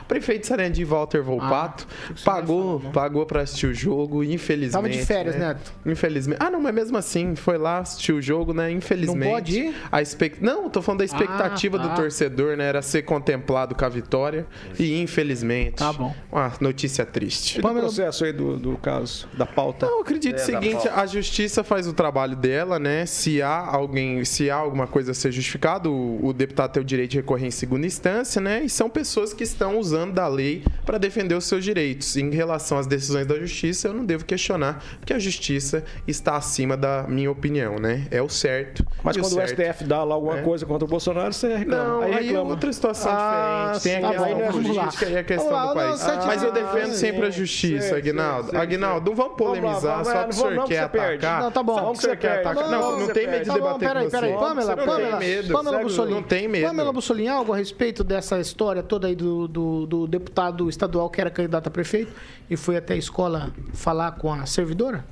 O prefeito Sarandi Walter Volpato ah, pagou, falar, né? pagou para assistir o jogo, infelizmente. Tava de férias, né? Neto. Infelizmente. Ah, não, mas mesmo assim, foi lá assistir o jogo, né? Infelizmente. Não pode ir? A expect... Não, tô falando da expectativa ah, tá. do torcedor, né? Era ser contemplado com a vitória e infelizmente. Tá bom. Uma notícia notícia triste. Qual é o processo aí do, do caso, da pauta? Não, eu acredito é, o seguinte, a justiça faz o trabalho dela, né? Se há alguém, se há alguma coisa a ser justificado, o, o deputado tem o direito de recorrer em segunda instância, né? E são pessoas que estão usando da lei para defender os seus direitos. Em relação às decisões da justiça, eu não devo questionar, porque a justiça está acima da minha opinião, né? É o certo. Mas quando o, certo, STF dá lá alguma é. coisa contra o Bolsonaro, você reclama. Não, aí, aí é outra situação ah, diferente. Tem a questão tá política e a questão lá, do país. Não, Mas eu defendo defendo sempre a justiça, Aguinaldo. Aguinaldo, não vamos polemizar só porque o senhor quer atacar. Não, tá bom. Só porque o senhor quer atacar. Não, não tem medo de debater com você. Peraí, Pamela, Pamela, Pamela Bussolini. Não tem medo. Pamela Bussolini, algo a respeito dessa história toda aí do, do, do deputado estadual que era candidato a prefeito e foi até a escola falar com a servidora?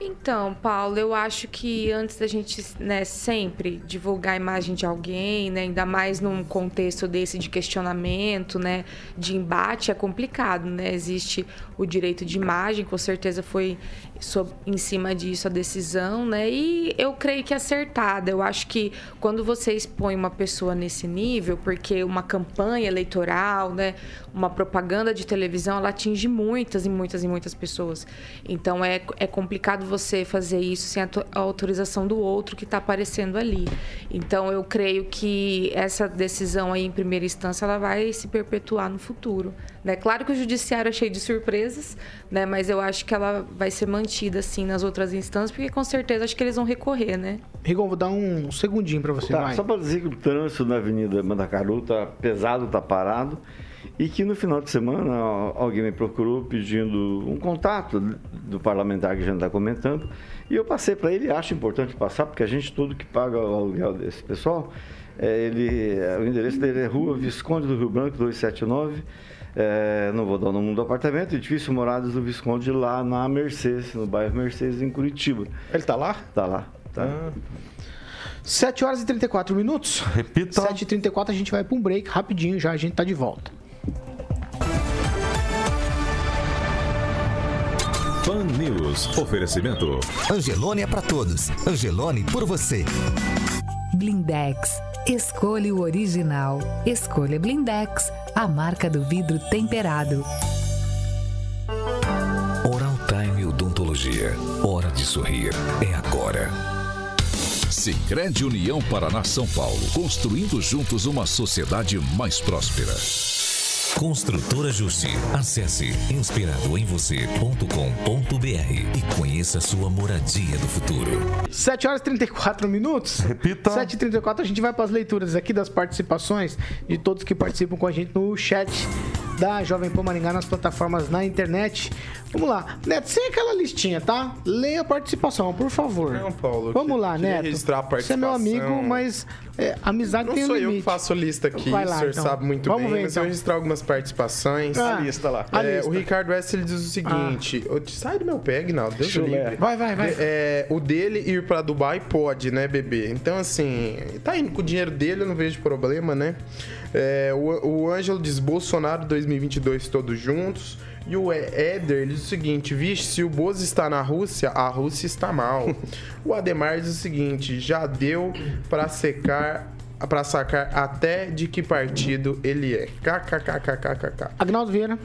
Então, Paulo, eu acho que antes da gente né, sempre divulgar a imagem de alguém, né, ainda mais num contexto desse de questionamento, né, de embate, é complicado. Né? Existe o direito de imagem, com certeza foi em cima disso a decisão, né? E eu creio que é acertada. Eu acho que quando você expõe uma pessoa nesse nível, porque uma campanha eleitoral, né, uma propaganda de televisão, ela atinge muitas e muitas e muitas pessoas. Então é, é complicado você fazer isso sem a, a autorização do outro que está aparecendo ali. Então eu creio que essa decisão aí em primeira instância ela vai se perpetuar no futuro. Né? Claro que o judiciário é cheio de surpresas, né? mas eu acho que ela vai ser mantida assim nas outras instâncias, porque com certeza acho que eles vão recorrer, né? Rigon, vou dar um segundinho para você. Tá, só para dizer que o trânsito na Avenida Mandacaru tá pesado, tá parado. E que no final de semana alguém me procurou pedindo um contato do parlamentar que a gente está comentando. E eu passei para ele, acho importante passar, porque a gente tudo que paga o aluguel desse pessoal, é, ele, o endereço dele é Rua Visconde do Rio Branco, 279. É, não vou dar o nome do apartamento, edifício Moradas do Visconde, lá na Mercedes, no bairro Mercedes, em Curitiba. Ele tá lá? Tá lá. Tá. Ah. 7 horas e 34 minutos. Repita. 7 e 34 a gente vai para um break rapidinho já, a gente tá de volta. Pan News. Oferecimento. Angelone é para todos. Angelone por você. Blindex. Escolha o original. Escolha Blindex, a marca do vidro temperado. Oral Time Odontologia. Hora de sorrir. É agora. Sicredi União Paraná São Paulo, construindo juntos uma sociedade mais próspera. Construtora Justi. Acesse inspiradoemvocê.com.br e conheça sua moradia do futuro. 7 horas e 34 minutos. Repita. 7 e 34 a gente vai para as leituras aqui das participações de todos que participam com a gente no chat da Jovem Pan Maringá nas plataformas na internet. Vamos lá. Neto, sem aquela listinha, tá? Leia a participação, por favor. Não, Paulo. Vamos lá, Neto. Registrar a participação. Você é meu amigo, mas É, amizade Não tem sou eu que faço lista aqui, lá, o senhor então. sabe muito Vamos bem, ver, mas então. eu vou registrar algumas participações. Ah, A lista lá. a É, lista. o Ricardo West ele diz o seguinte: "Ô, sai do meu pé, Guinaldo, Deus livre. Vai, vai, vai. É, o dele ir pra Dubai pode, né, bebê? Então, assim, tá indo com o dinheiro dele, eu não vejo problema, né? É, o, o Ângelo diz Bolsonaro 2022 todos juntos. E o Éder diz o seguinte: vixe, se o Bozo está na Rússia, a Rússia está mal. [LAUGHS] o Ademar diz o seguinte: já deu pra secar. Pra sacar até de que partido ele é. KKKKKK. Agnaldo Vieira.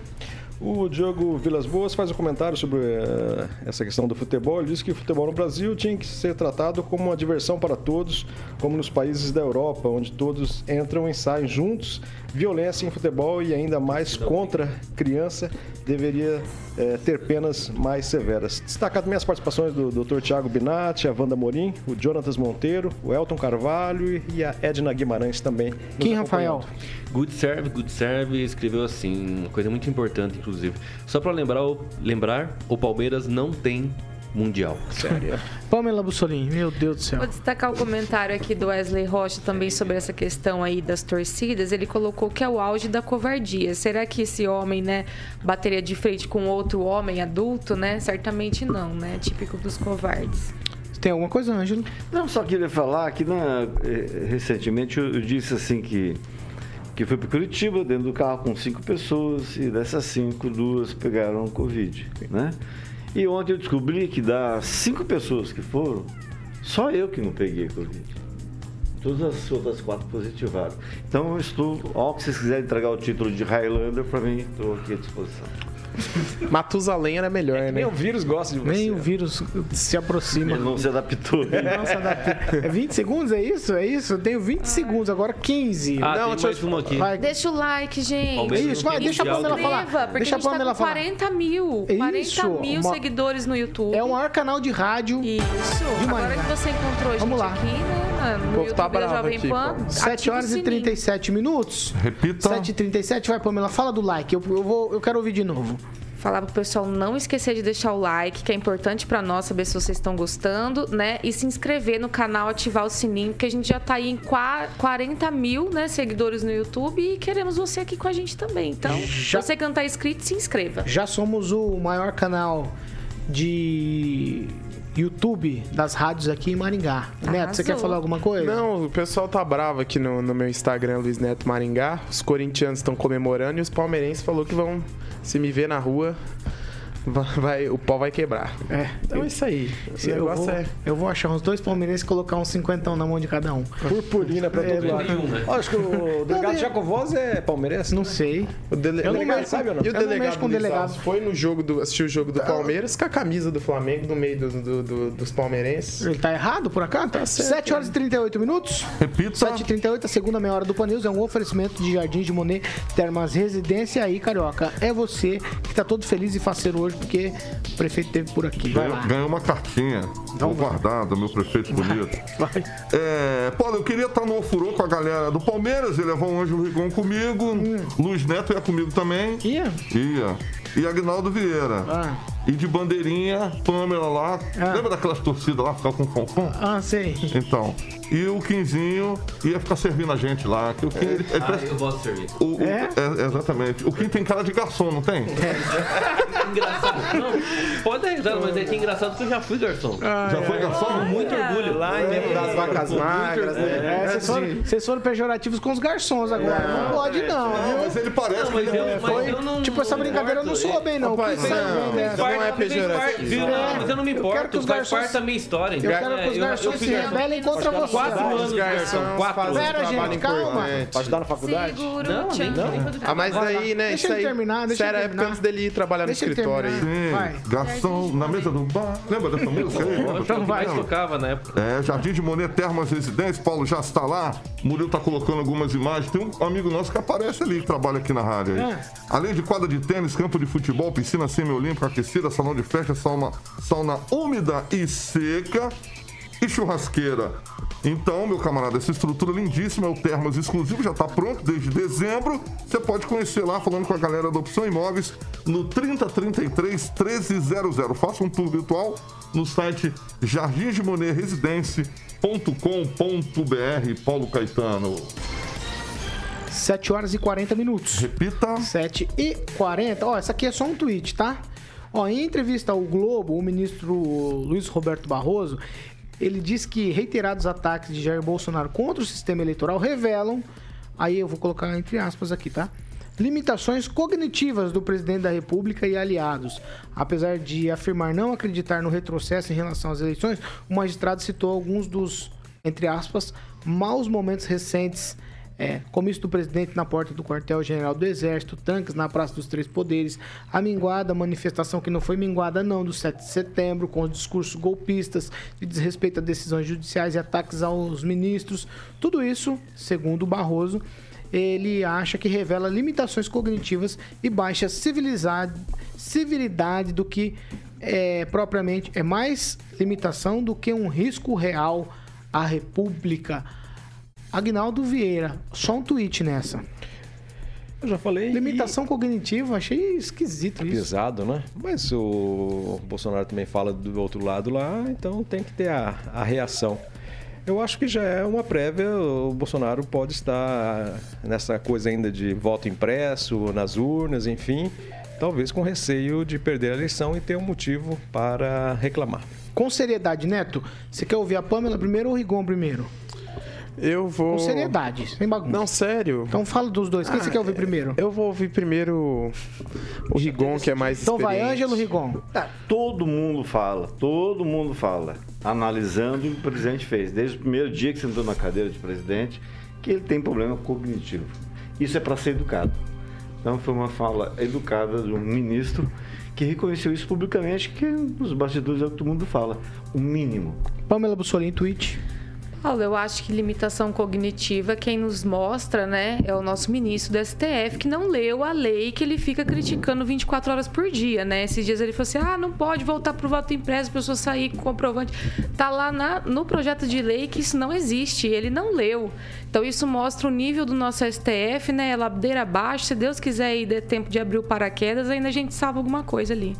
O Diogo Vilas Boas faz um comentário sobre eh, essa questão do futebol. Ele diz que o futebol no Brasil tinha que ser tratado como uma diversão para todos, como nos países da Europa, onde todos entram e saem juntos. Violência em futebol e ainda mais contra criança deveria eh, ter penas mais severas. Destacar também as participações do Dr. Tiago Binatti, a Wanda Morim, o Jonatas Monteiro, o Elton Carvalho e a Edna Guimarães também. Quem. Rafael? Good Serve, Good Serve escreveu assim, uma coisa muito importante, inclusive. Só para lembrar, lembrar, o Palmeiras não tem mundial. Sério. [LAUGHS] Pamela Bussolini, meu Deus do céu. Vou destacar o comentário aqui do Wesley Rocha também sobre essa questão aí das torcidas. Ele colocou que é o auge da covardia. Será que esse homem, né, bateria de frente com outro homem adulto, né? Certamente não, né? Típico dos covardes. Tem alguma coisa, Ângelo? Não, só queria falar que na- eh, recentemente eu, eu disse assim que, que fui para Curitiba dentro do carro com cinco pessoas e dessas cinco, duas pegaram Covid, né? E ontem eu descobri que das cinco pessoas que foram, só eu que não peguei Covid. Todas as outras quatro positivaram. Então eu estou, ó, que vocês quiserem entregar o título de Highlander para mim, estou aqui à disposição. [LAUGHS] Matusalém era melhor, né? Nem o vírus gosta de você. Nem o vírus se aproxima. Ele não se adaptou. Nossa, adapta- é 20 segundos, é isso? É isso? Eu tenho 20 segundos, agora 15. Ah, Não, tem deixa eu- aqui. Vai. Deixa o like, gente. Palmeiras Isso, não vai, deixa a Pamela né? falar. Porque Deixa a a gente Pamela tá com falar. 40 mil. Isso, 40 mil uma- seguidores no YouTube. É o maior canal de rádio. Isso. de Agora que você encontrou a Vamos gente lá. aqui, né? No O povo YouTube tá da bravo Jovem aqui, Pan. pô. 7 ativa o horas e sininho. 37 minutos. Repita. 7 e 37 vai, Pamela. Fala do like. Eu, eu, vou, eu quero ouvir de novo. Falar pro pessoal não esquecer de deixar o like, que é importante pra nós saber se vocês estão gostando, né? E se inscrever no canal, ativar o sininho, porque a gente já tá aí em qua- 40 mil né, seguidores no YouTube e queremos você aqui com a gente também. Então, Já- você que não tá inscrito, se inscreva. Já somos o maior canal de YouTube das rádios aqui em Maringá. Neto, você quer Arrasou. falar alguma coisa? Não, o pessoal tá bravo aqui no, no meu Instagram, Luiz Neto Maringá. Os corintianos estão comemorando e os palmeirenses falou que vão, se me ver na rua, [LAUGHS] vai, o pau vai quebrar. É. Então é isso aí. O Eu negócio vou, é. eu vou achar uns dois palmeirenses e colocar uns cinquentão na mão de cada um. Purpurina pra todo lado. nenhum, né? Acho que o [LAUGHS] delegado de- Jacovós é palmeirense. Não sei. O dele... Eu não delegado mexo- sabe ou não? E o eu não delegado, com delegado. Foi no jogo do. assistiu o jogo do Palmeiras com a camisa do Flamengo no meio do- do- do- dos palmeirenses. Ele tá errado por acaso? Tá certo. 7 horas e 38 minutos. Repita. 7 e 38 a segunda meia hora do Pan News é um oferecimento de Jardim de Monet, Termas Residência aí, Carioca. É você que tá todo feliz e faceiro hoje porque o prefeito teve por aqui. Vai Ganhou, lá. ganhou uma cartinha. Vou guardada, meu prefeito bonito. Vai. É, Paulo, eu queria estar no ofurô com a galera do Palmeiras. Ele levou o Ângelo Rigon comigo. Luiz Neto ia comigo também. Ia? Ia. E Agnaldo Vieira. Ah. E de bandeirinha, Pamela lá. Ah. Lembra daquelas torcidas lá, ficar com fonfon? Ah, sei. Então. E o Quinzinho ia ficar servindo a gente lá. Que o Quim, ele, ele Ah, parece- eu gosto de servir. o- o- É? é, exatamente. O Kim tem cara de garçom, não tem? [LAUGHS] Engraçado. Não, pode dar risada, mas é que é engraçado que eu já fui garçom. Já foi garçom? Com muito orgulho. Lá em tempo das vacas magras, né? É, vocês foram, vocês foram pejorativos com os garçons agora. Não pode, não, viu? mas ele parece Não, mas que eu, ele mas Foi, eu não. tipo, essa brincadeira eu não soou bem, não. Rapaz, não, sabe, né? não é pejorativo. Não, mas eu não me importo, os faz garçons- parte da minha história. Eu quero que É, os garçons se rebelem contra você. Quatro anos garçom. garçons Quatro anos. Pera, trabalho gente, calma. importante. Pra ajudar na faculdade? Não, nem- Ah, mas daí, né? Deixa isso ele aí. terminar, deixa isso era ele a época terminar. antes dele ir trabalhar no escritório aí. garçom na mesa do bar. Lembra dessa [LAUGHS] música aí? Então vai. Tocava na época. É, Jardim de Monet Termas Residência, Paulo já está lá. Murilo está colocando algumas imagens. Tem um amigo nosso que aparece ali, que trabalha aqui na rádio. aí. É. Além de quadra de tênis, campo de futebol, piscina semiolímpica aquecida, salão de festa, sauna, sauna úmida e seca. e churrasqueira. Então, meu camarada, essa estrutura lindíssima é o Termas exclusivo, já está pronto desde dezembro. Você pode conhecer lá falando com a galera da Opção Imóveis no 3033 1300. Faça um tour virtual no site jardimdemonerresidência.com.br. Paulo Caetano. 7 horas e 40 minutos. Repita. 7 e 40. Ó, essa aqui é só um tweet, tá? Ó, em entrevista ao Globo, o ministro Luiz Roberto Barroso, ele diz que reiterados ataques de Jair Bolsonaro contra o sistema eleitoral revelam, aí eu vou colocar entre aspas aqui, tá? Limitações cognitivas do presidente da República e aliados. Apesar de afirmar não acreditar no retrocesso em relação às eleições, o magistrado citou alguns dos, entre aspas, maus momentos recentes é, comício do presidente na porta do quartel-general do Exército, tanques na Praça dos Três Poderes, a minguada, manifestação que não foi minguada não, do 7 de setembro, com os discursos golpistas de desrespeito a decisões judiciais e ataques aos ministros. Tudo isso, segundo Barroso, ele acha que revela limitações cognitivas e baixa civilidade do que é, propriamente é mais limitação do que um risco real à República. Agnaldo Vieira, só um tweet nessa. Eu já falei. Limitação e... cognitiva, achei esquisito é isso. Pesado, né? Mas o Bolsonaro também fala do outro lado lá, então tem que ter a, a reação. Eu acho que já é uma prévia, o Bolsonaro pode estar nessa coisa ainda de voto impresso, nas urnas, enfim, talvez com receio de perder a eleição e ter um motivo para reclamar. Com seriedade, Neto, você quer ouvir a Pâmela primeiro ou o Rigon primeiro? Eu vou. Com seriedade, sem bagunça. Não, sério. Então fala dos dois. Quem ah, você quer ouvir primeiro? Eu vou ouvir primeiro o Rigon, que é mais Então vai, Ângelo Rigon. Tá, todo mundo fala, todo mundo fala, analisando o que o presidente fez, desde o primeiro dia que sentou na cadeira de presidente, que ele tem problema cognitivo. Isso é para ser educado. Então foi uma fala educada de um ministro que reconheceu isso publicamente, que nos bastidores é o que todo mundo fala. O mínimo. Pamela Bussolini, tweet. Paulo, eu acho que limitação cognitiva, quem nos mostra, né, é o nosso ministro do STF, que não leu a lei que ele fica criticando 24 horas por dia, né? Esses dias ele falou assim: ah, não pode voltar pro voto impresso, a pessoa sair com comprovante. Tá lá na, no projeto de lei que isso não existe, ele não leu. Então isso mostra o nível do nosso STF, né? É ladeira abaixo. Se Deus quiser e der tempo de abrir o paraquedas, ainda a gente salva alguma coisa ali.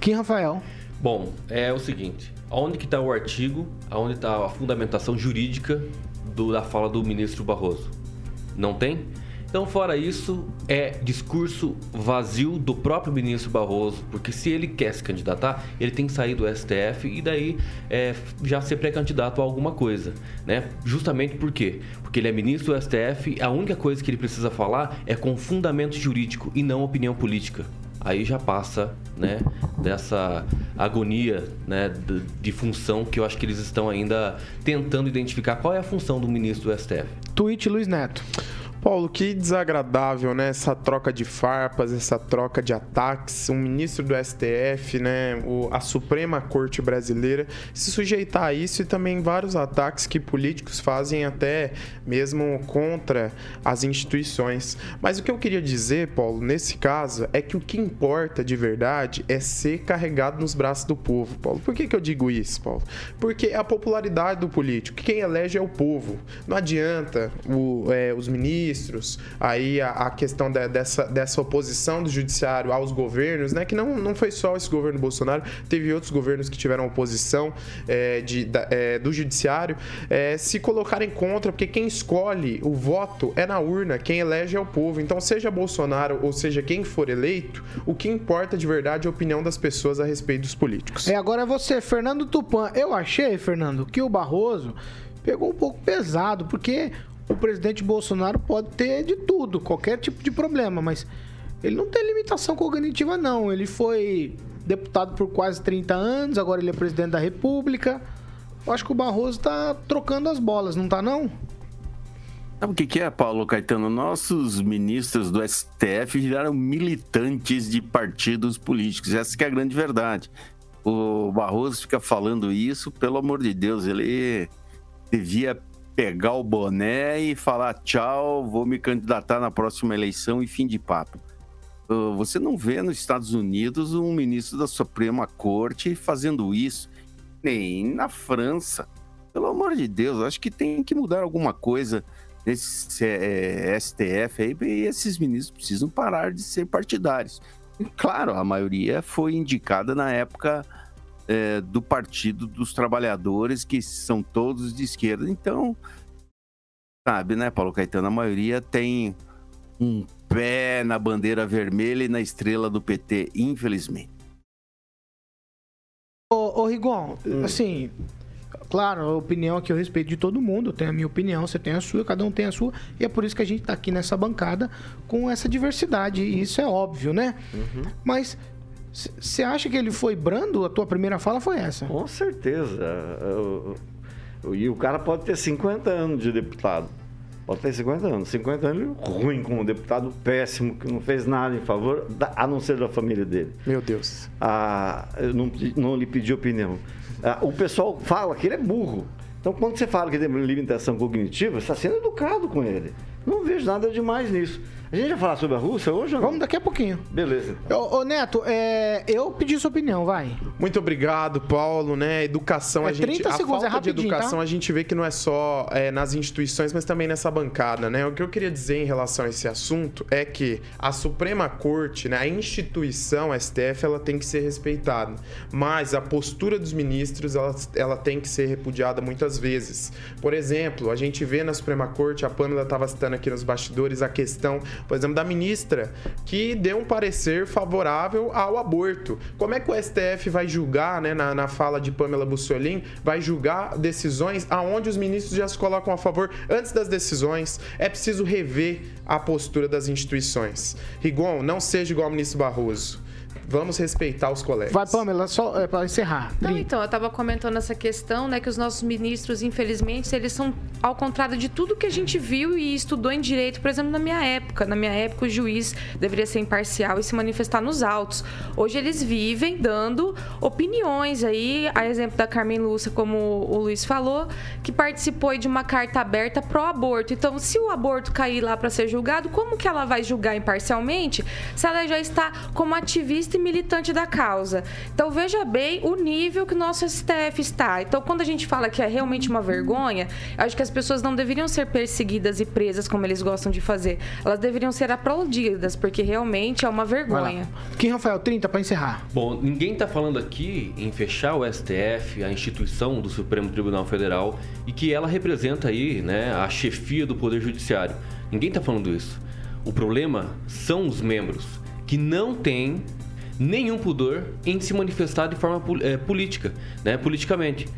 Quem, Rafael? Bom, é o seguinte onde que está o artigo, onde está a fundamentação jurídica do, da fala do ministro Barroso? Não tem? Então, fora isso, é discurso vazio do próprio ministro Barroso, porque se ele quer se candidatar, ele tem que sair do STF e daí é, já ser pré-candidato a alguma coisa, né? Justamente por quê? Porque ele é ministro do STF, a única coisa que ele precisa falar é com fundamento jurídico e não opinião política aí já passa né, dessa agonia né, de, de, função que eu acho que eles estão ainda tentando identificar qual é a função do ministro do STF. Tweet Luiz Neto. Paulo, que desagradável, né? Essa troca de farpas, essa troca de ataques. Um ministro do STF, né? O, a Suprema Corte Brasileira se sujeitar a isso e também vários ataques que políticos fazem até mesmo contra as instituições. Mas o que eu queria dizer, Paulo, nesse caso, é que o que importa de verdade é ser carregado nos braços do povo, Paulo. Por que, que eu digo isso, Paulo? Porque é a popularidade do político. Quem elege é o povo. Não adianta o, é, os ministros ministros, aí a, a questão de, dessa, dessa oposição do judiciário aos governos, né? Que não, não foi só esse governo Bolsonaro, teve outros governos que tiveram oposição é, de, da, é, do judiciário, é, se colocarem contra, porque quem escolhe o voto é na urna, quem elege é o povo. Então, seja Bolsonaro ou seja quem for eleito, o que importa de verdade é a opinião das pessoas a respeito dos políticos. É, agora você, Fernando Tupan. Eu achei, Fernando, que o Barroso pegou um pouco pesado, porque o presidente Bolsonaro pode ter de tudo, qualquer tipo de problema, mas ele não tem limitação cognitiva, não. Ele foi deputado por quase 30 anos, agora ele é presidente da República. Eu acho que o Barroso está trocando as bolas, não tá não? Sabe o que, que é, Paulo Caetano? Nossos ministros do STF viraram militantes de partidos políticos. Essa que é a grande verdade. O Barroso fica falando isso, pelo amor de Deus, ele devia pegar o boné e falar tchau, vou me candidatar na próxima eleição e fim de papo. Uh, você não vê nos Estados Unidos um ministro da Suprema Corte fazendo isso, nem na França. Pelo amor de Deus, acho que tem que mudar alguma coisa nesse é, STF aí, e esses ministros precisam parar de ser partidários. E, claro, a maioria foi indicada na época é, do Partido dos Trabalhadores, que são todos de esquerda. Então, sabe, né, Paulo Caetano? A maioria tem um pé na bandeira vermelha e na estrela do PT, infelizmente. Ô, ô Rigon, hum. assim, claro, a opinião aqui eu respeito de todo mundo, eu tenho a minha opinião, você tem a sua, cada um tem a sua, e é por isso que a gente está aqui nessa bancada com essa diversidade, e isso é óbvio, né? Uhum. Mas você acha que ele foi brando? A tua primeira fala foi essa? Com certeza. E o cara pode ter 50 anos de deputado. Pode ter 50 anos. 50 anos ruim como deputado, péssimo, que não fez nada em favor, a não ser da família dele. Meu Deus. Ah, eu não, não lhe pedi opinião. Ah, o pessoal fala que ele é burro. Então, quando você fala que tem limitação cognitiva, você está sendo educado com ele. Não vejo nada demais nisso. A gente vai falar sobre a Rússia hoje ou não? Vamos daqui a pouquinho. Beleza. Ô, ô Neto, é, eu pedi sua opinião, vai. Muito obrigado, Paulo, né? Educação, é a gente. 30 segundos, a falta é de educação, tá? a gente vê que não é só é, nas instituições, mas também nessa bancada, né? O que eu queria dizer em relação a esse assunto é que a Suprema Corte, né, a instituição STF, ela tem que ser respeitada. Mas a postura dos ministros, ela, ela tem que ser repudiada muitas vezes. Por exemplo, a gente vê na Suprema Corte, a Pâmela estava citando aqui nos bastidores a questão por exemplo, da ministra, que deu um parecer favorável ao aborto. Como é que o STF vai julgar, né, na, na fala de Pamela Bussolin, vai julgar decisões aonde os ministros já se colocam a favor antes das decisões? É preciso rever a postura das instituições. Rigon, não seja igual ao ministro Barroso. Vamos respeitar os colegas. Vai, Pamela, só é, para encerrar. Não, então, eu estava comentando essa questão, né, que os nossos ministros, infelizmente, eles são ao contrário de tudo que a gente viu e estudou em direito, por exemplo, na minha época. Na minha época, o juiz deveria ser imparcial e se manifestar nos autos. Hoje eles vivem dando opiniões aí, a exemplo da Carmen Lúcia, como o Luiz falou, que participou de uma carta aberta pró aborto. Então, se o aborto cair lá para ser julgado, como que ela vai julgar imparcialmente se ela já está como ativista e militante da causa. Então veja bem o nível que o nosso STF está. Então quando a gente fala que é realmente uma vergonha, acho que as pessoas não deveriam ser perseguidas e presas como eles gostam de fazer. Elas deveriam ser aplaudidas, porque realmente é uma vergonha. Quem, Rafael, 30 para encerrar. Bom, ninguém está falando aqui em fechar o STF, a instituição do Supremo Tribunal Federal, e que ela representa aí, né, a chefia do Poder Judiciário. Ninguém está falando isso. O problema são os membros que não têm nenhum pudor em se manifestar de forma é, política, né, politicamente.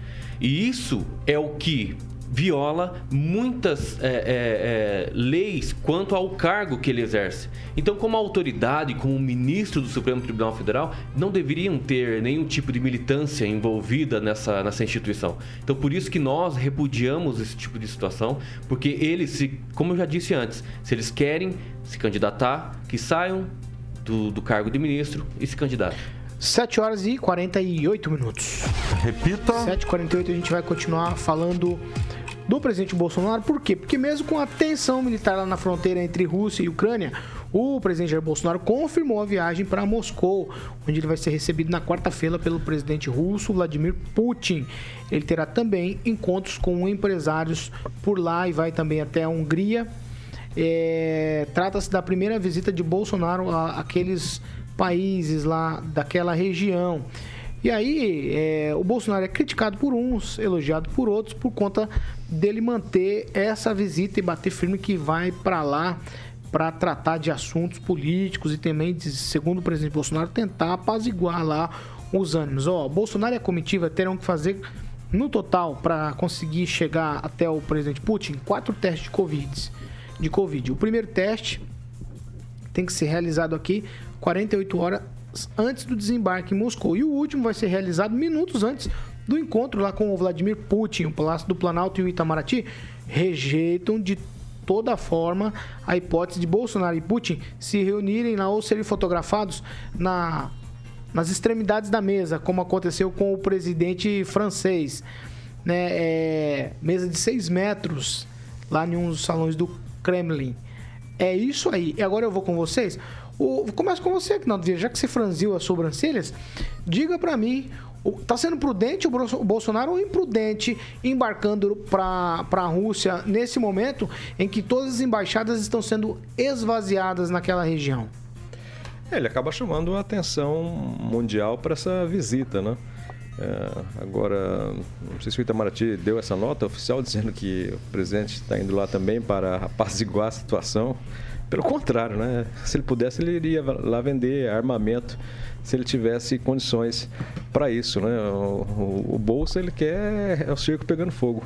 E isso é o que viola muitas é, é, é, leis quanto ao cargo que ele exerce. Então, como autoridade, como ministro do Supremo Tribunal Federal, não deveriam ter nenhum tipo de militância envolvida nessa, nessa instituição. Então, por isso que nós repudiamos esse tipo de situação, porque eles, se, como eu já disse antes, se eles querem se candidatar, que saiam do, do cargo de ministro e se candidato. 7 horas e 48 minutos. Repita. 7h48 a gente vai continuar falando do presidente Bolsonaro. Por quê? Porque mesmo com a tensão militar lá na fronteira entre Rússia e Ucrânia, o presidente Jair Bolsonaro confirmou a viagem para Moscou, onde ele vai ser recebido na quarta-feira pelo presidente russo Vladimir Putin. Ele terá também encontros com empresários por lá e vai também até a Hungria é, Trata-se da primeira visita de Bolsonaro àqueles países lá daquela região. E aí, é, o Bolsonaro é criticado por uns, elogiado por outros, por conta dele manter essa visita e bater firme que vai para lá para tratar de assuntos políticos e também, segundo o presidente Bolsonaro, tentar apaziguar lá os ânimos. Ó, Bolsonaro e a comitiva terão que fazer, no total, para conseguir chegar até o presidente Putin, quatro testes de Covid de Covid. O primeiro teste tem que ser realizado aqui 48 horas antes do desembarque em Moscou. E o último vai ser realizado minutos antes do encontro lá com o Vladimir Putin. O Palácio do Planalto e o Itamaraty rejeitam de toda forma a hipótese de Bolsonaro e Putin se reunirem lá ou serem fotografados na, nas extremidades da mesa, como aconteceu com o presidente francês. Né, é, mesa de 6 metros lá em um dos salões do Kremlin. É isso aí. E agora eu vou com vocês. O, começo com você, Vieira. Já que você franziu as sobrancelhas, diga para mim Está sendo prudente o Bolsonaro ou imprudente embarcando para a Rússia nesse momento em que todas as embaixadas estão sendo esvaziadas naquela região? É, ele acaba chamando a atenção mundial para essa visita, né? É, agora, não sei se o Itamaraty deu essa nota oficial dizendo que o presidente está indo lá também para apaziguar a situação. Pelo contrário, né? Se ele pudesse, ele iria lá vender armamento se ele tivesse condições para isso, né? O, o, o Bolsa, ele quer é o circo pegando fogo.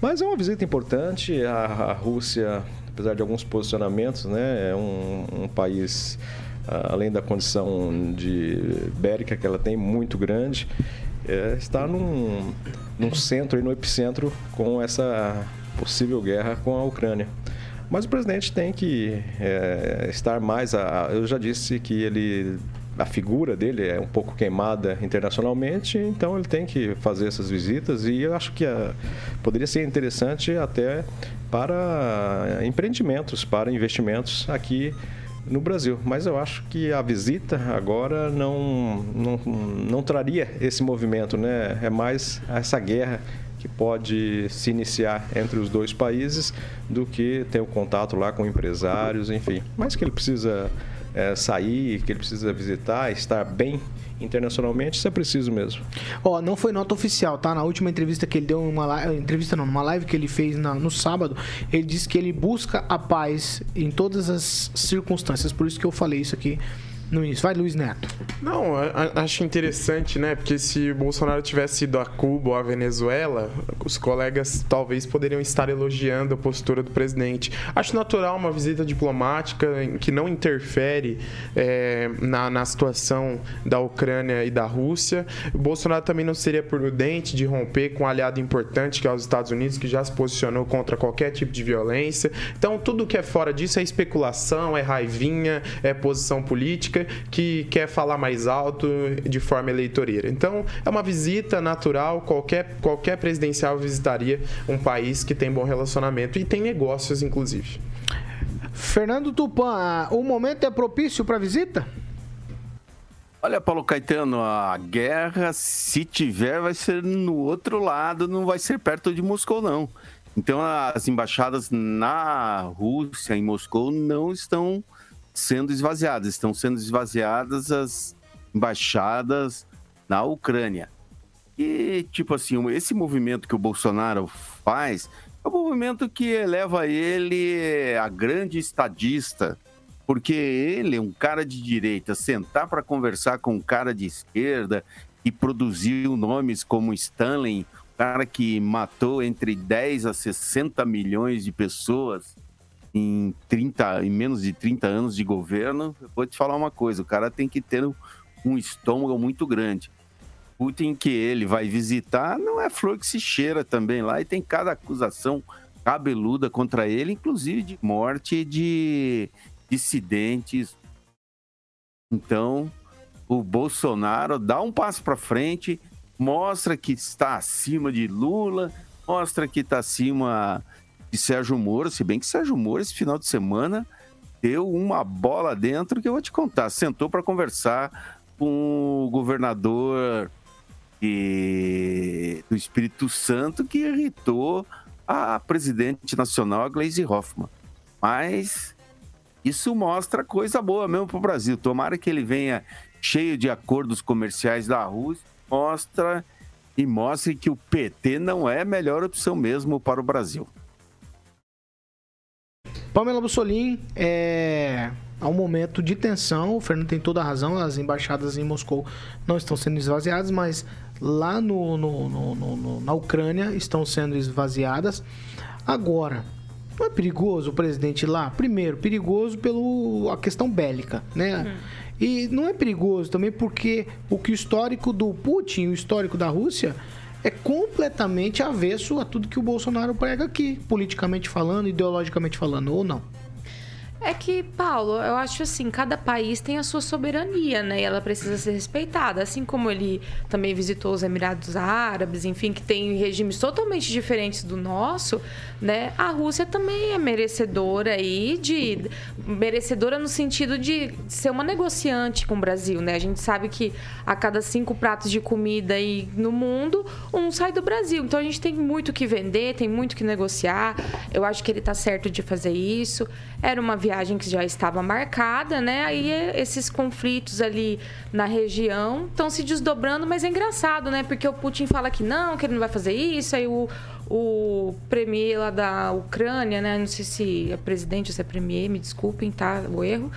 Mas é uma visita importante. A, a Rússia, apesar de alguns posicionamentos, né? É um, um país ah, além da condição de bélica que ela tem muito grande, é, está num, num centro, e no epicentro, com essa possível guerra com a Ucrânia. Mas o presidente tem que é, estar mais. A, eu já disse que ele. A figura dele é um pouco queimada internacionalmente, então ele tem que fazer essas visitas e eu acho que a, poderia ser interessante até para empreendimentos, para investimentos aqui no Brasil. Mas eu acho que a visita agora não, não, não traria esse movimento, né? É mais essa guerra que pode se iniciar entre os dois países do que ter o contato lá com empresários, enfim. Mas que ele precisa é, sair, que ele precisa visitar, estar bem internacionalmente, isso é preciso mesmo. Ó, não foi nota oficial, tá? Na última entrevista que ele deu, uma entrevista não, numa live que ele fez na- no sábado, ele disse que ele busca a paz em todas as circunstâncias. Por isso que eu falei isso aqui no início. Vai, Luiz Neto. Não, acho interessante, né? Porque se o Bolsonaro tivesse ido a Cuba ou a Venezuela, os colegas talvez poderiam estar elogiando a postura do presidente. Acho natural uma visita diplomática que não interfere é, na, na situação da Ucrânia e da Rússia. O Bolsonaro também não seria prudente de romper com um aliado importante que é os Estados Unidos, que já se posicionou contra qualquer tipo de violência. Então, tudo que é fora disso é especulação, é raivinha, é posição política que quer falar mais alto de forma eleitoreira. Então, é uma visita natural, qualquer, qualquer presidencial visitaria um país que tem bom relacionamento e tem negócios, inclusive. Fernando Tupan, o momento é propício para visita? Olha, Paulo Caetano, a guerra, se tiver, vai ser no outro lado, não vai ser perto de Moscou, não. Então, as embaixadas na Rússia, em Moscou, não estão sendo esvaziadas. Estão sendo esvaziadas as embaixadas na Ucrânia. E, tipo assim, esse movimento que o Bolsonaro faz é um movimento que eleva ele a grande estadista, porque ele, um cara de direita, sentar para conversar com um cara de esquerda e produziu nomes como Stanley, um cara que matou entre 10 a 60 milhões de pessoas em 30, em menos de 30 anos de governo, vou te falar uma coisa, o cara tem que ter um, um estômago muito grande. Putin que ele vai visitar não é flor que se cheira também lá e tem cada acusação cabeluda contra ele, inclusive de morte de dissidentes. Então, o Bolsonaro dá um passo para frente, mostra que está acima de Lula, mostra que está acima de Sérgio Moro, se bem que Sérgio Moro esse final de semana deu uma bola dentro que eu vou te contar. Sentou para conversar com o governador e- do Espírito Santo que irritou a presidente nacional, a Gleisi Hoffmann. Mas isso mostra coisa boa mesmo para o Brasil. Tomara que ele venha cheio de acordos comerciais da Rússia, mostra e mostre que o PT não é a melhor opção mesmo para o Brasil. Pamela Bussolini, é... há um momento de tensão, o Fernando tem toda a razão, as embaixadas em Moscou não estão sendo esvaziadas, mas lá no, no- no- no- na Ucrânia estão sendo esvaziadas. Agora, não é perigoso o presidente ir lá? Primeiro, perigoso pela questão bélica, né? E não é perigoso também porque o que o histórico do Putin, o histórico da Rússia, é completamente avesso a tudo que o Bolsonaro prega aqui, politicamente falando, ideologicamente falando, ou não? É que, Paulo, eu acho assim, cada país tem a sua soberania, né? E ela precisa ser respeitada. Assim como ele também visitou os Emirados Árabes, enfim, que tem regimes totalmente diferentes do nosso, né? A Rússia também é merecedora aí de merecedora no sentido de ser uma negociante com o Brasil, né? A gente sabe que a cada cinco pratos de comida aí no mundo, um sai do Brasil. Então a gente tem muito que vender, tem muito que negociar. Eu acho que ele está certo de fazer isso. Era uma viagem que já estava marcada, né? Aí esses conflitos ali na região estão se desdobrando, mas é engraçado, né? Porque o Putin fala que não, que ele não vai fazer isso, aí o, o premier lá da Ucrânia, né? Não sei se é presidente ou se é premier, me desculpem, tá? O erro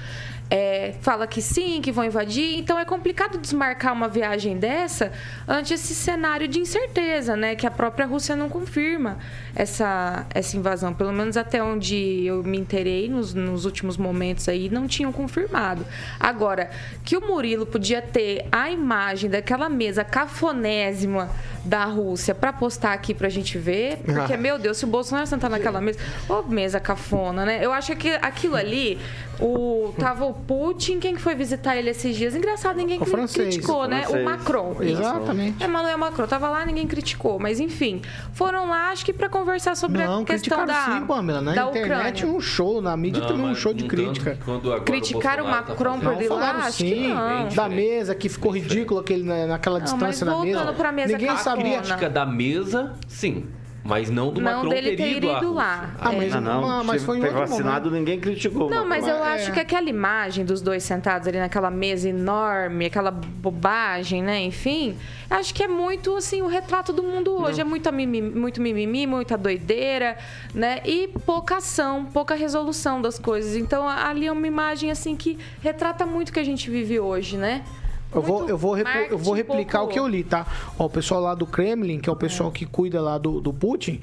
é, fala que sim, que vão invadir. Então é complicado desmarcar uma viagem dessa ante esse cenário de incerteza, né? Que a própria Rússia não confirma essa, essa invasão. Pelo menos até onde eu me interei nos, nos últimos momentos aí, não tinham confirmado. Agora, que o Murilo podia ter a imagem daquela mesa cafonésima da Rússia para postar aqui pra gente ver, porque, ah. meu Deus, se o Bolsonaro sentar naquela mesa, ô mesa cafona, né? Eu acho que aquilo ali, o tava o Putin, quem que foi visitar ele esses dias? Engraçado, ninguém o francês, criticou, o né? Francês. O Macron. Exatamente. Emmanuel Macron tava lá, ninguém criticou, mas enfim, foram lá acho que para conversar sobre não, a questão da sim, Pamela. Na da internet Ucrânia. um show, na mídia não, também um show de crítica. Criticaram o, o Macron tá por ir lá, sim, da mesa que ficou ridículo aquele naquela distância na mesa. Pra mesa ninguém sabia. A crítica da mesa, sim. Mas não do não Macron dele ter ido, ido lá. Ah, mas, é. não, não, mas foi um vacinado, momento. ninguém criticou. Não, mas eu é. acho que aquela imagem dos dois sentados ali naquela mesa enorme, aquela bobagem, né? Enfim, acho que é muito assim o retrato do mundo hoje. Não. É muito mimimi, muito mimimi, muita doideira, né? E pouca ação, pouca resolução das coisas. Então ali é uma imagem assim que retrata muito o que a gente vive hoje, né? Eu vou, eu, vou eu vou replicar o que eu li, tá? Ó, o pessoal lá do Kremlin, que é o pessoal é. que cuida lá do, do Putin,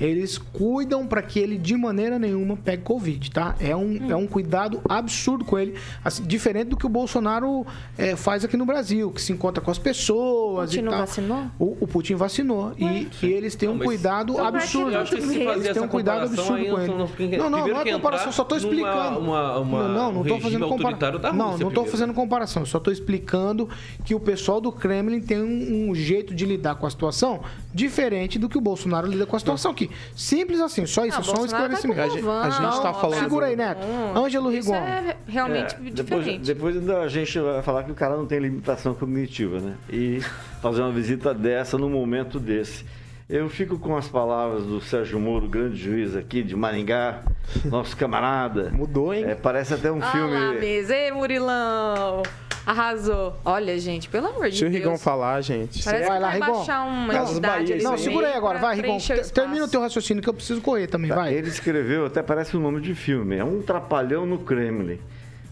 eles cuidam para que ele de maneira nenhuma pegue Covid, tá? É um, hum. é um cuidado absurdo com ele, assim, diferente do que o Bolsonaro é, faz aqui no Brasil, que se encontra com as pessoas. O Putin e tal. vacinou? O, o Putin vacinou. E, e, eles têm um cuidado absurdo. Eles têm um cuidado absurdo com ele. Não, não, não é comparação, só tô explicando. Uma, uma, não, não, não tô fazendo comparação. Não, não tô fazendo comparação, só tô explicando que o pessoal do Kremlin tem um, um jeito de lidar com a situação diferente do que o Bolsonaro lida com a situação aqui. Simples assim, só isso, ah, só um esclarecimento. Tá a, gente, a gente tá falando. Segura aí, Neto. Ângelo Rigon. é realmente é, diferente. Depois, depois a gente vai falar que o cara não tem limitação cognitiva, né? E fazer uma visita dessa num momento desse. Eu fico com as palavras do Sérgio Moro, grande juiz aqui de Maringá, nosso camarada. Mudou, hein? É, parece até um Olá, filme. Mesa. Ei, Murilão! Arrasou. Olha, gente, pelo amor de Deixa Deus. Deixa o Rigon falar, gente. Parece vai que lá, vai Rigon. baixar uma não, entidade ali Não, segura aí agora. Vai, Rigon. Termina o teu raciocínio que eu preciso correr também, tá, vai. Ele escreveu, até parece um nome de filme. É um trapalhão no Kremlin.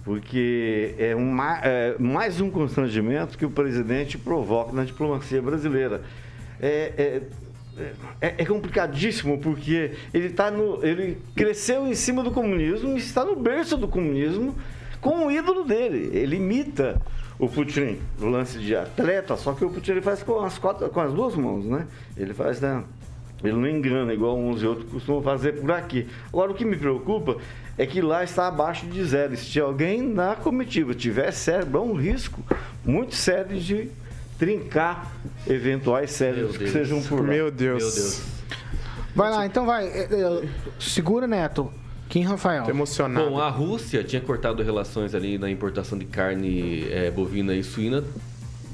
Porque é, um, é mais um constrangimento que o presidente provoca na diplomacia brasileira. É, é, é, é, complicadíssimo porque ele tá no, ele cresceu em cima do comunismo e está no berço do comunismo com o ídolo dele. Ele imita o Putin no lance de atleta, só que o Putin ele faz com as, quatro, com as duas mãos, né? Ele faz né? Ele não engana igual uns e outros costumam fazer por aqui. Agora, o que me preocupa é que lá está abaixo de zero. Se alguém na comitiva tiver cérebro, é um risco muito sério de trincar eventuais cérebros que sejam por lá. Meu Deus. Meu Deus. Vai lá, então vai. Segura, Neto. Kim Rafael. Tô emocionado. Bom, a Rússia tinha cortado relações ali na importação de carne é, bovina e suína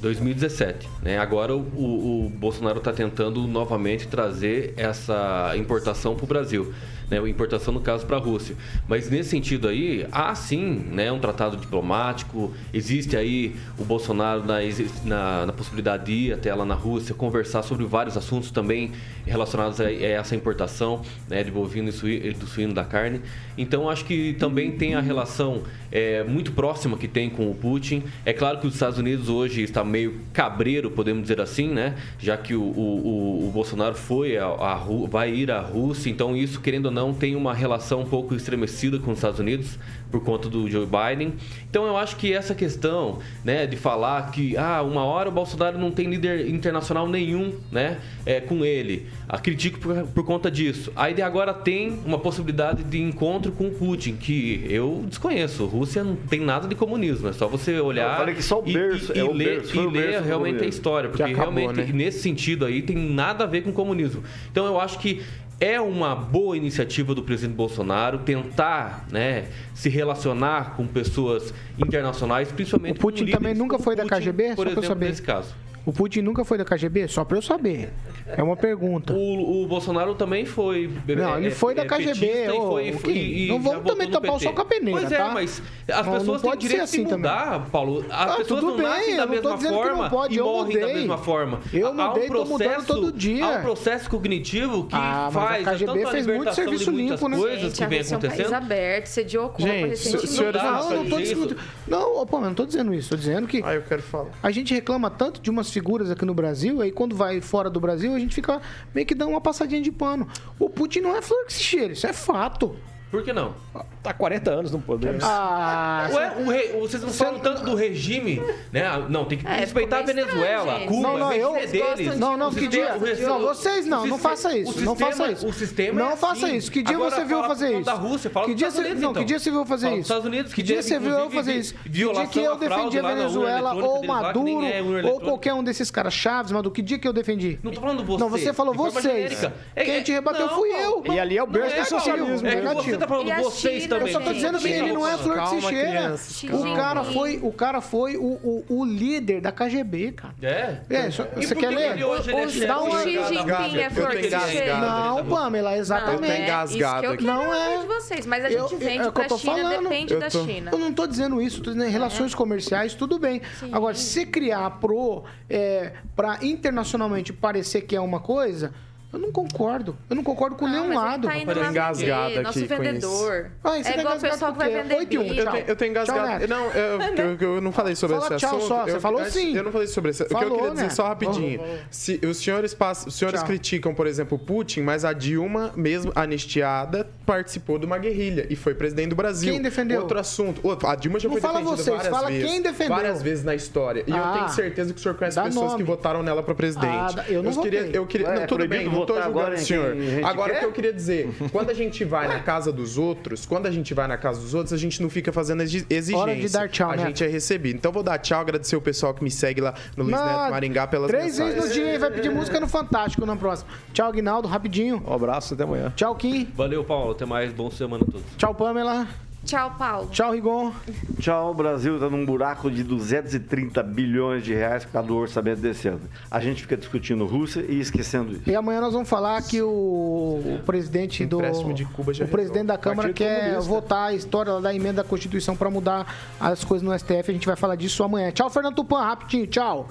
2017. Né? Agora o, o, o Bolsonaro está tentando novamente trazer essa importação para o Brasil né, importação no caso para a Rússia. Mas nesse sentido aí, há sim né, um tratado diplomático, existe aí o Bolsonaro na, na, na possibilidade de ir até lá na Rússia, conversar sobre vários assuntos também relacionados a, a essa importação né, de bovino e suíno, do suíno da carne. Então acho que também tem a relação é, muito próxima que tem com o Putin. É claro que os Estados Unidos hoje está meio cabreiro, podemos dizer assim, né? Já que o, o, o Bolsonaro foi a, a, vai ir à Rússia, então isso, querendo ou não, não tem uma relação um pouco estremecida com os Estados Unidos por conta do Joe Biden. Então eu acho que essa questão, né, de falar que ah, uma hora o Bolsonaro não tem líder internacional nenhum, né, é, com ele. A critico por, por conta disso. Aí de agora tem uma possibilidade de encontro com o Putin, que eu desconheço. Rússia não tem nada de comunismo, é só você olhar Eu falei que só o e- berço- e, é o e ler, berço, e ler realmente a história, porque Que acabou, realmente né? nesse sentido aí tem nada a ver com comunismo. Então eu acho que é uma boa iniciativa do presidente Bolsonaro tentar, né, se relacionar com pessoas internacionais, principalmente O Putin com também nunca foi da Putin, KGB? Só por eu exemplo, saber. nesse caso. O Putin nunca foi da KGB? Só pra eu saber. É uma pergunta. O, o Bolsonaro também foi. Não, ele é, foi da é, KGB, e ô, foi, Kim, e não vamos também tapar o sol com a peneira, Pois é, tá? mas Não, as não pessoas têm pode ser direito assim de mudar, Paulo. As Ah, pessoas tudo não bem, nascem da não mesma dizendo que não forma pode, e eu morrem da mudei. mesma forma. Eu Há um mudei, tô mudando processo- todo dia. Há um processo cognitivo que Ah, mas a faz KGB tanto a fez muito serviço limpo, né? coisas Gente, que a vem é um acontecendo. aberto, sediou Cuba Gente, senhores Não, eu não tô discutindo. Não, pô, eu não tô dizendo isso. Tô dizendo que Ah, eu quero falar. a gente reclama tanto de umas figuras aqui no Brasil, aí quando vai fora do Brasil, a gente fica meio que dando uma passadinha de pano. O Putin não é flor que se cheira, isso é fato. Por que não? Tá há 40 anos no poder. Ah, Ué, o rei- vocês não falam tanto do regime, né? Ah, Não, tem que É, respeitar a ficou meio Venezuela, estranho, gente. Cuba, Não, não, o eu- regime é deles. Não, não, O que dia? o- Não, vocês não, o não faça isso, o não sistema- faça isso. O sistema Não é faça assim. isso. Que dia Agora, você viu fala fazer fala isso? da Rússia, fala que dos dia Estados você, Unidos, não, então. que dia você viu fazer Fala dos isso? Estados Unidos, que que dia você viu inclusive, fazer isso? Que dia violação que eu à fraude defendi a lá na urna Venezuela eletrônica ou deles lá, que nem Maduro é urna ou eletrônica. qualquer um desses caras chaves, mas do que dia que eu defendi? Não tô falando você. Não, você falou de forma vocês. genérica. É- Quem é- te rebateu não, fui eu. E ali é o berço do socialismo, É que negativo. você tá falando E vocês China, também. Eu só tô dizendo que ele não é flor que se Calma, cheira. O cara foi, o cara foi o, o, o líder da KGB, cara. É? É, só- você quer que ler? ele hoje ele é O, chefe o Xi Jinping é Eu flor tô que se engasgado. cheira. Não, Pamela, exatamente. tô é engasgado eu aqui. Não é. de vocês, mas a Eu- gente é vende o que eu pra tô China, falando. depende Eu da tô- China. Eu não tô dizendo isso, tô dizendo em relações comerciais, tudo bem. Agora, se criar pro, é, pra internacionalmente parecer que é uma coisa, eu não concordo. Eu não concordo com Não, nenhum mas ele lado. tá indo Tô nosso aqui com vendedor. Ah, você é tá igual o pessoal que vai vender bicho. Eu tenho, eu tenho engasgado. Não, eu, [LAUGHS] eu, eu não falei sobre Fala esse tchau assunto. só, você eu, falou sim. Eu não falei sobre esse. o que eu queria dizer né? só rapidinho. Se os senhores, passam, os senhores Tchau. criticam, por exemplo, o Putin, mas a Dilma, mesmo anistiada, participou de uma guerrilha e foi presidente do Brasil. Quem defendeu? Outro assunto. Outro- A Dilma já Não foi fala defendida vocês, várias fala vezes. quem defendeu. Várias vezes na história. E eu Ah, tenho certeza que o senhor conhece pessoas nome. que votaram nela para presidente. Ah, eu não queria, votei. eu queria, não, é tudo bem, não tô julgando o em senhor. Agora, o que eu queria dizer, quando a gente vai na casa dos outros, quando a gente vai na casa dos outros, a gente não fica fazendo exi- exigência. Hora de dar tchau, A Neto. gente é recebido. Então, vou dar tchau, agradecer o pessoal que me segue lá no Luiz Neto Maringá pelas Três mensagens. vezes no dia, hein? vai pedir música no Fantástico na próxima. Tchau, Guinaldo, rapidinho. Um abraço, até amanhã. Tchau, Kim. Valeu, Paulo. Até mais. Bom semana a todos. Tchau, Pamela. Tchau, Paulo. Tchau, Rigon. Tchau, o Brasil está num buraco de 230 bilhões de reais por causa do orçamento desse ano. A gente fica discutindo Rússia e esquecendo isso. E amanhã nós vamos falar que o, o presidente do. Empréstimo de Cuba já o presidente da Câmara Partido quer Comunista. votar a história da emenda da Constituição para mudar as coisas no STF. A gente vai falar disso amanhã. Tchau, Fernando Tupan, rapidinho, tchau.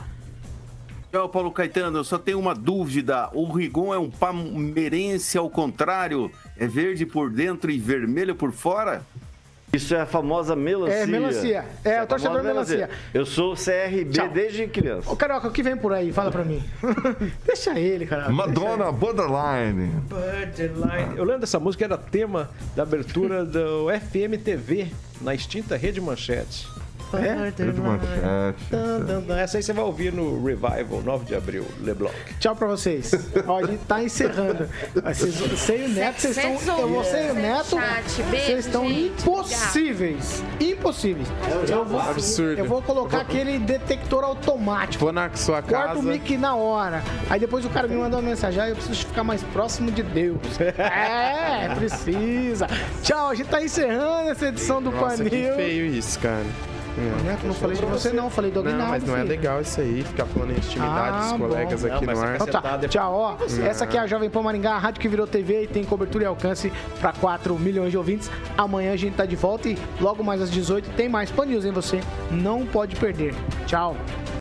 Tchau, Paulo Caetano. Eu só tenho uma dúvida. O Rigon é um palmeirense ao contrário? É verde por dentro e vermelho por fora? Isso é a famosa melancia. É, melancia. É, Isso o torcedor a famosa melancia. Eu sou CRB Tchau. desde criança. Ô, Carioca, o que vem por aí? Fala pra mim. [LAUGHS] Deixa ele, cara. Madonna Borderline. Borderline. Eu lembro dessa música, era tema da abertura do FM TV, na extinta Rede Manchete. É? Rede Manchete. Essa aí você vai ouvir no Revival, 9 de abril, Leblanc. Tchau pra vocês. Ó, a gente tá encerrando. Vocês, você e o Neto, vocês estão. Eu, você e o Neto, vocês estão impossíveis. Impossíveis. Eu vou, Absurdo. eu vou colocar aquele detector automático. Vou na sua Corta o casa. mic na hora. Aí depois o cara me manda uma mensagem. Ah, eu preciso ficar mais próximo de Deus. [LAUGHS] É, precisa. Tchau, a gente tá encerrando essa edição do Nossa, que feio isso, cara. É. Neto, não falei de você não, falei do Não, Aguinaldo. mas não é filho. legal isso aí, ficar falando em intimidade Ah, dos colegas bom. aqui Não, no ar. Então tá, tchau, ó. Essa aqui é a Jovem Pan Maringá, a rádio que virou TV e tem cobertura e alcance para 4 milhões de ouvintes. Amanhã a gente tá de volta e logo mais às 18 tem mais Pan News em você. Não pode perder. Tchau.